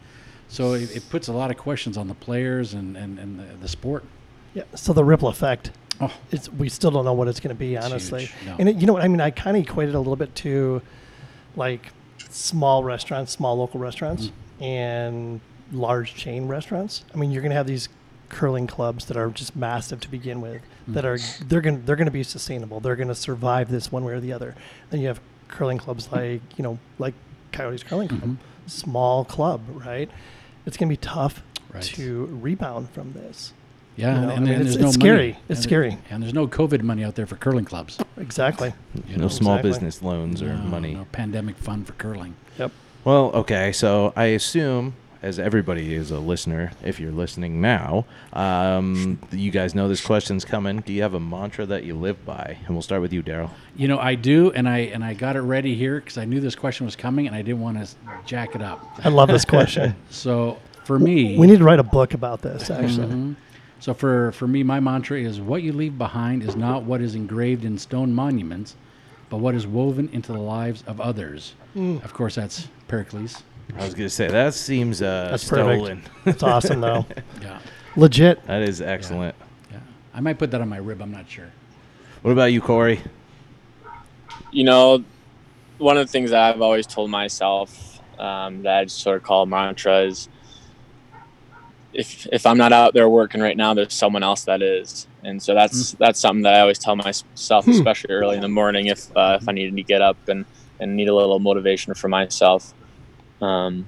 So it, it puts a lot of questions on the players and and, and the, the sport. Yeah. So the ripple effect. Oh. It's we still don't know what it's going to be, honestly. no. And it, you know what I mean? I kind of equate it a little bit to like small restaurants, small local restaurants, Mm-hmm. and large chain restaurants. I mean, you're going to have these curling clubs that are just massive to begin with. That are Mm-hmm. they're going they're going to be sustainable. They're going to survive this one way or the other. Then you have curling clubs like you know like Coyotes Curling Club, Mhm. small club, right? It's going to be tough Right. to rebound from this. Yeah, You know, and, I mean, and it's- there's no it's money. scary. It's And- scary. And there's no COVID money out there for curling clubs. Exactly. You no know, small exactly. business loans or No, money. No pandemic fund for curling. Yep. Well, okay, so I assume, as everybody is a listener, if you're listening now, um, you guys know this question's coming. Do you have a mantra that you live by? And we'll start with you, Darryl. You know, I do, and I and I got it ready here because I knew this question was coming, and I didn't want to jack it up. I love this question. So for me, we need to write a book about this, actually. Mhm. So for for me, my mantra is: what you leave behind is not what is engraved in stone monuments, but what is woven into the lives of others. Mm. Of course, that's Pericles. I was going to say, that seems uh, That's perfect. stolen. It's awesome, though. Yeah. Legit. that is excellent. Yeah. I might put that on my rib. I'm not sure. What about you, Korey? you know, one of the things that I've always told myself um, that I just sort of call mantra is if if I'm not out there working right now, there's someone else that is, and so that's that's something that I always tell myself, especially early in the morning, if uh, if I needed to get up and and need a little motivation for myself. Um,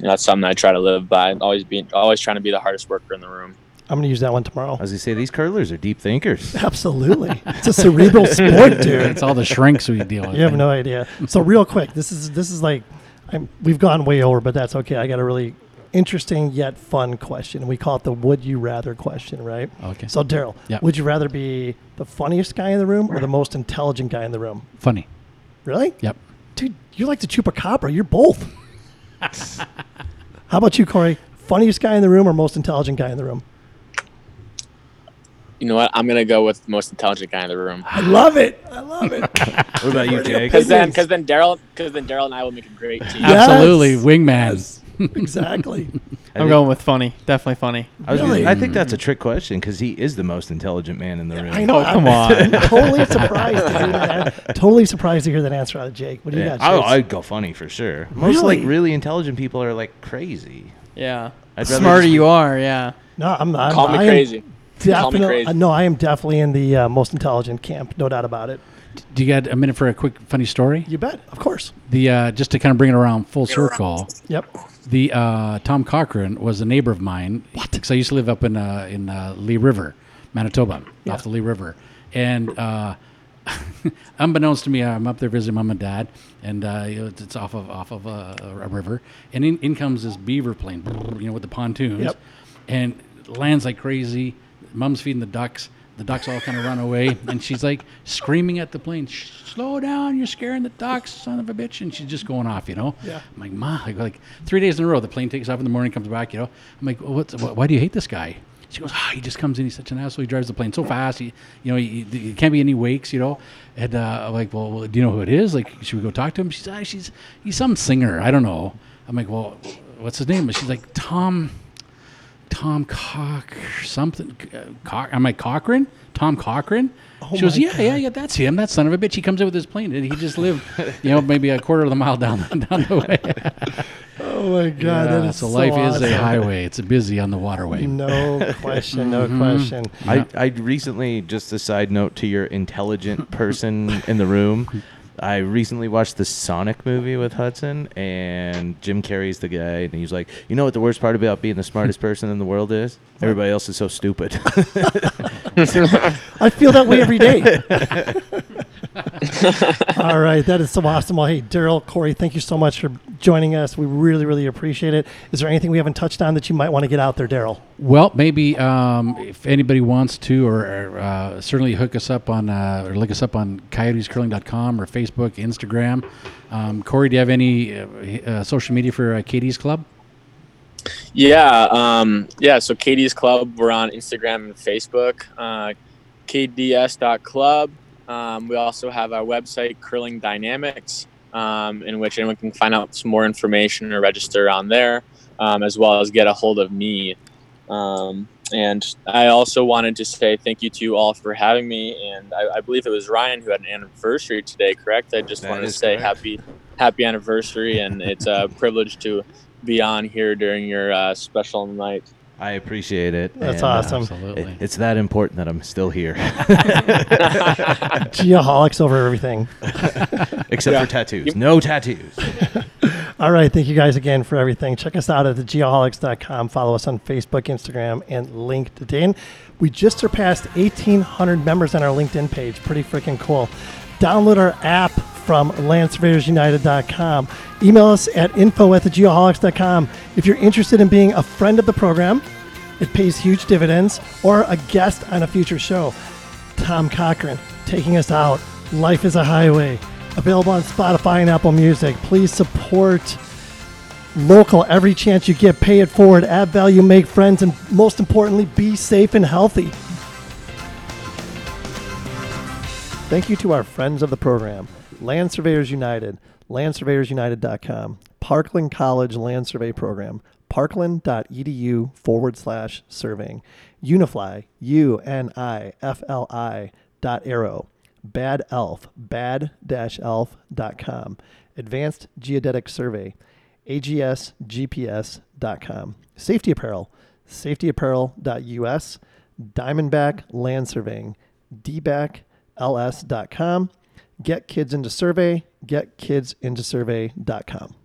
and that's something I try to live by. Always being, always trying to be the hardest worker in the room. I'm going to use that one tomorrow. As you say, these curlers are deep thinkers. Absolutely. It's a cerebral sport, dude. It's all the shrinks we deal with. You have no idea. So real quick, this is this is like I'm, we've gone way over, but that's okay. I got a really interesting yet fun question. We call it the "Would you rather" question, right? Okay. So Darryl, Yeah. would you rather be the funniest guy in the room or the most intelligent guy in the room? Funny. Really? Yep. Dude, you're like the chupacabra. You're both. How about you, Korey? Funniest guy in the room or most intelligent guy in the room? You know what? I'm gonna go with the most intelligent guy in the room. I love it. I love it. What about you, Jake? Because then, because then Darryl, because then Darryl and I will make a great team. Yes. Absolutely. Wingman. exactly. I I'm think- going with funny. Definitely funny. I, was gonna- Really? I think that's a trick question because he is the most intelligent man in the room. I know. Oh, come I'm on. totally surprised to hear that. Totally surprised to hear that answer out of Jake. What do you Yeah. got? I, Chase? I'd go funny for sure. Most like Really? really intelligent people are like crazy. Yeah. I'd The rather smarter just- you are, yeah. no, I'm. I'm Call me I am crazy. Call me Definitely, crazy. uh, no, I am definitely in the uh, most intelligent camp. No doubt about it. Do you got a minute for a quick funny story? You bet. Of course. The uh, just to kind of bring it around full circle. Yep. The uh, Tom Cochrane was a neighbor of mine. Because I used to live up in uh, in uh, Lee River, Manitoba, Yeah. off the Lee River, and uh, unbeknownst to me, I'm up there visiting mom and dad, and uh, it's, it's off of off of a, a river, and in, in comes this beaver plane, you know, with the pontoons, Yep. and lands like crazy. Mom's feeding the ducks. The ducks all kind of run away, and she's like screaming at the plane, "Slow down! You're scaring the ducks, son of a bitch!" And she's just going off, you know. Yeah. I'm like, Ma, like, like three days in a row, the plane takes off in the morning, comes back, you know. I'm like, well, what's, wh- why do you hate this guy? She goes, ah, he just comes in, he's such an asshole. He drives the plane so fast, he, you know, he, he, he can't be any wakes, you know. And uh, I'm like, well, well, do you know who it is? Like, should we go talk to him? She's, ah, she's, he's some singer. I don't know. I'm like, well, what's his name? And she's like, Tom. Tom Cock something. Uh, Cock, I'm like Cochrane. Tom Cochrane. she goes, Oh my yeah, yeah, yeah. That's him. That son of a bitch. He comes in with his plane, and he just lived, you know, maybe a quarter of the mile down down the way. Oh my God, Yeah, that is so so life is a highway. It's busy on the waterway. No question. No Mm-hmm. question. I, I recently, just a side note to your intelligent person in the room, I recently watched the Sonic movie with Hudson, and Jim Carrey's the guy, and he's like, you know what the worst part about being the smartest person in the world is? Everybody else is so stupid. I feel that way every day. All right, that is so awesome. Well, hey, Darryl, Korey, thank you so much for joining us. We really, really appreciate it. Is there anything we haven't touched on that you might want to get out there, Darryl? Well, maybe um, if anybody wants to, or, or uh, certainly hook us up on, uh, or look us up on coyotescurling.com or Facebook, Instagram. Um, Korey, do you have any uh, uh, social media for uh, KD's Club? Yeah, um, yeah. So KD's Club, we're on Instagram and Facebook. Uh, KDS.club. Um, we also have our website, Curling Dynamics, um, in which anyone can find out some more information or register on there, um, as well as get a hold of me. Um, and I also wanted to say thank you to you all for having me. And I, I believe it was Ryan who had an anniversary today, correct? I just That wanted to say correct. happy happy anniversary, and it's a privilege to be on here during your uh, special night. I appreciate it. That's and, uh, awesome. Absolutely. it- it's that important that I'm still here, Geoholics over everything. except for tattoos. No tattoos. All right. Thank you guys again for everything. Check us out at thegeoholics.com. Follow us on Facebook, Instagram, and LinkedIn. We just surpassed 1,800 members on our LinkedIn page. Pretty freaking cool. Download our app from landsurveyorsunited.com. Email us at info at thegeoholics.com. If you're interested in being a friend of the program, it pays huge dividends, or a guest on a future show. Tom Cochrane taking us out. Life is a Highway. Available on Spotify and Apple Music. Please support local every chance you get. Pay it forward, add value, make friends, and most importantly, be safe and healthy. Thank you to our friends of the program, Land Surveyors United, landsurveyorsunited.com. Parkland College Land Survey Program, parkland.edu forward slash surveying. Unifli, U N I F L I dot arrow. Bad Elf, bad-elf.com. Advanced Geodetic Survey, agsgps.com. Safety Apparel, safetyapparel.us. Diamondback Land Surveying, dbackls.com. Get Kids Into Survey, getkidsintosurvey.com.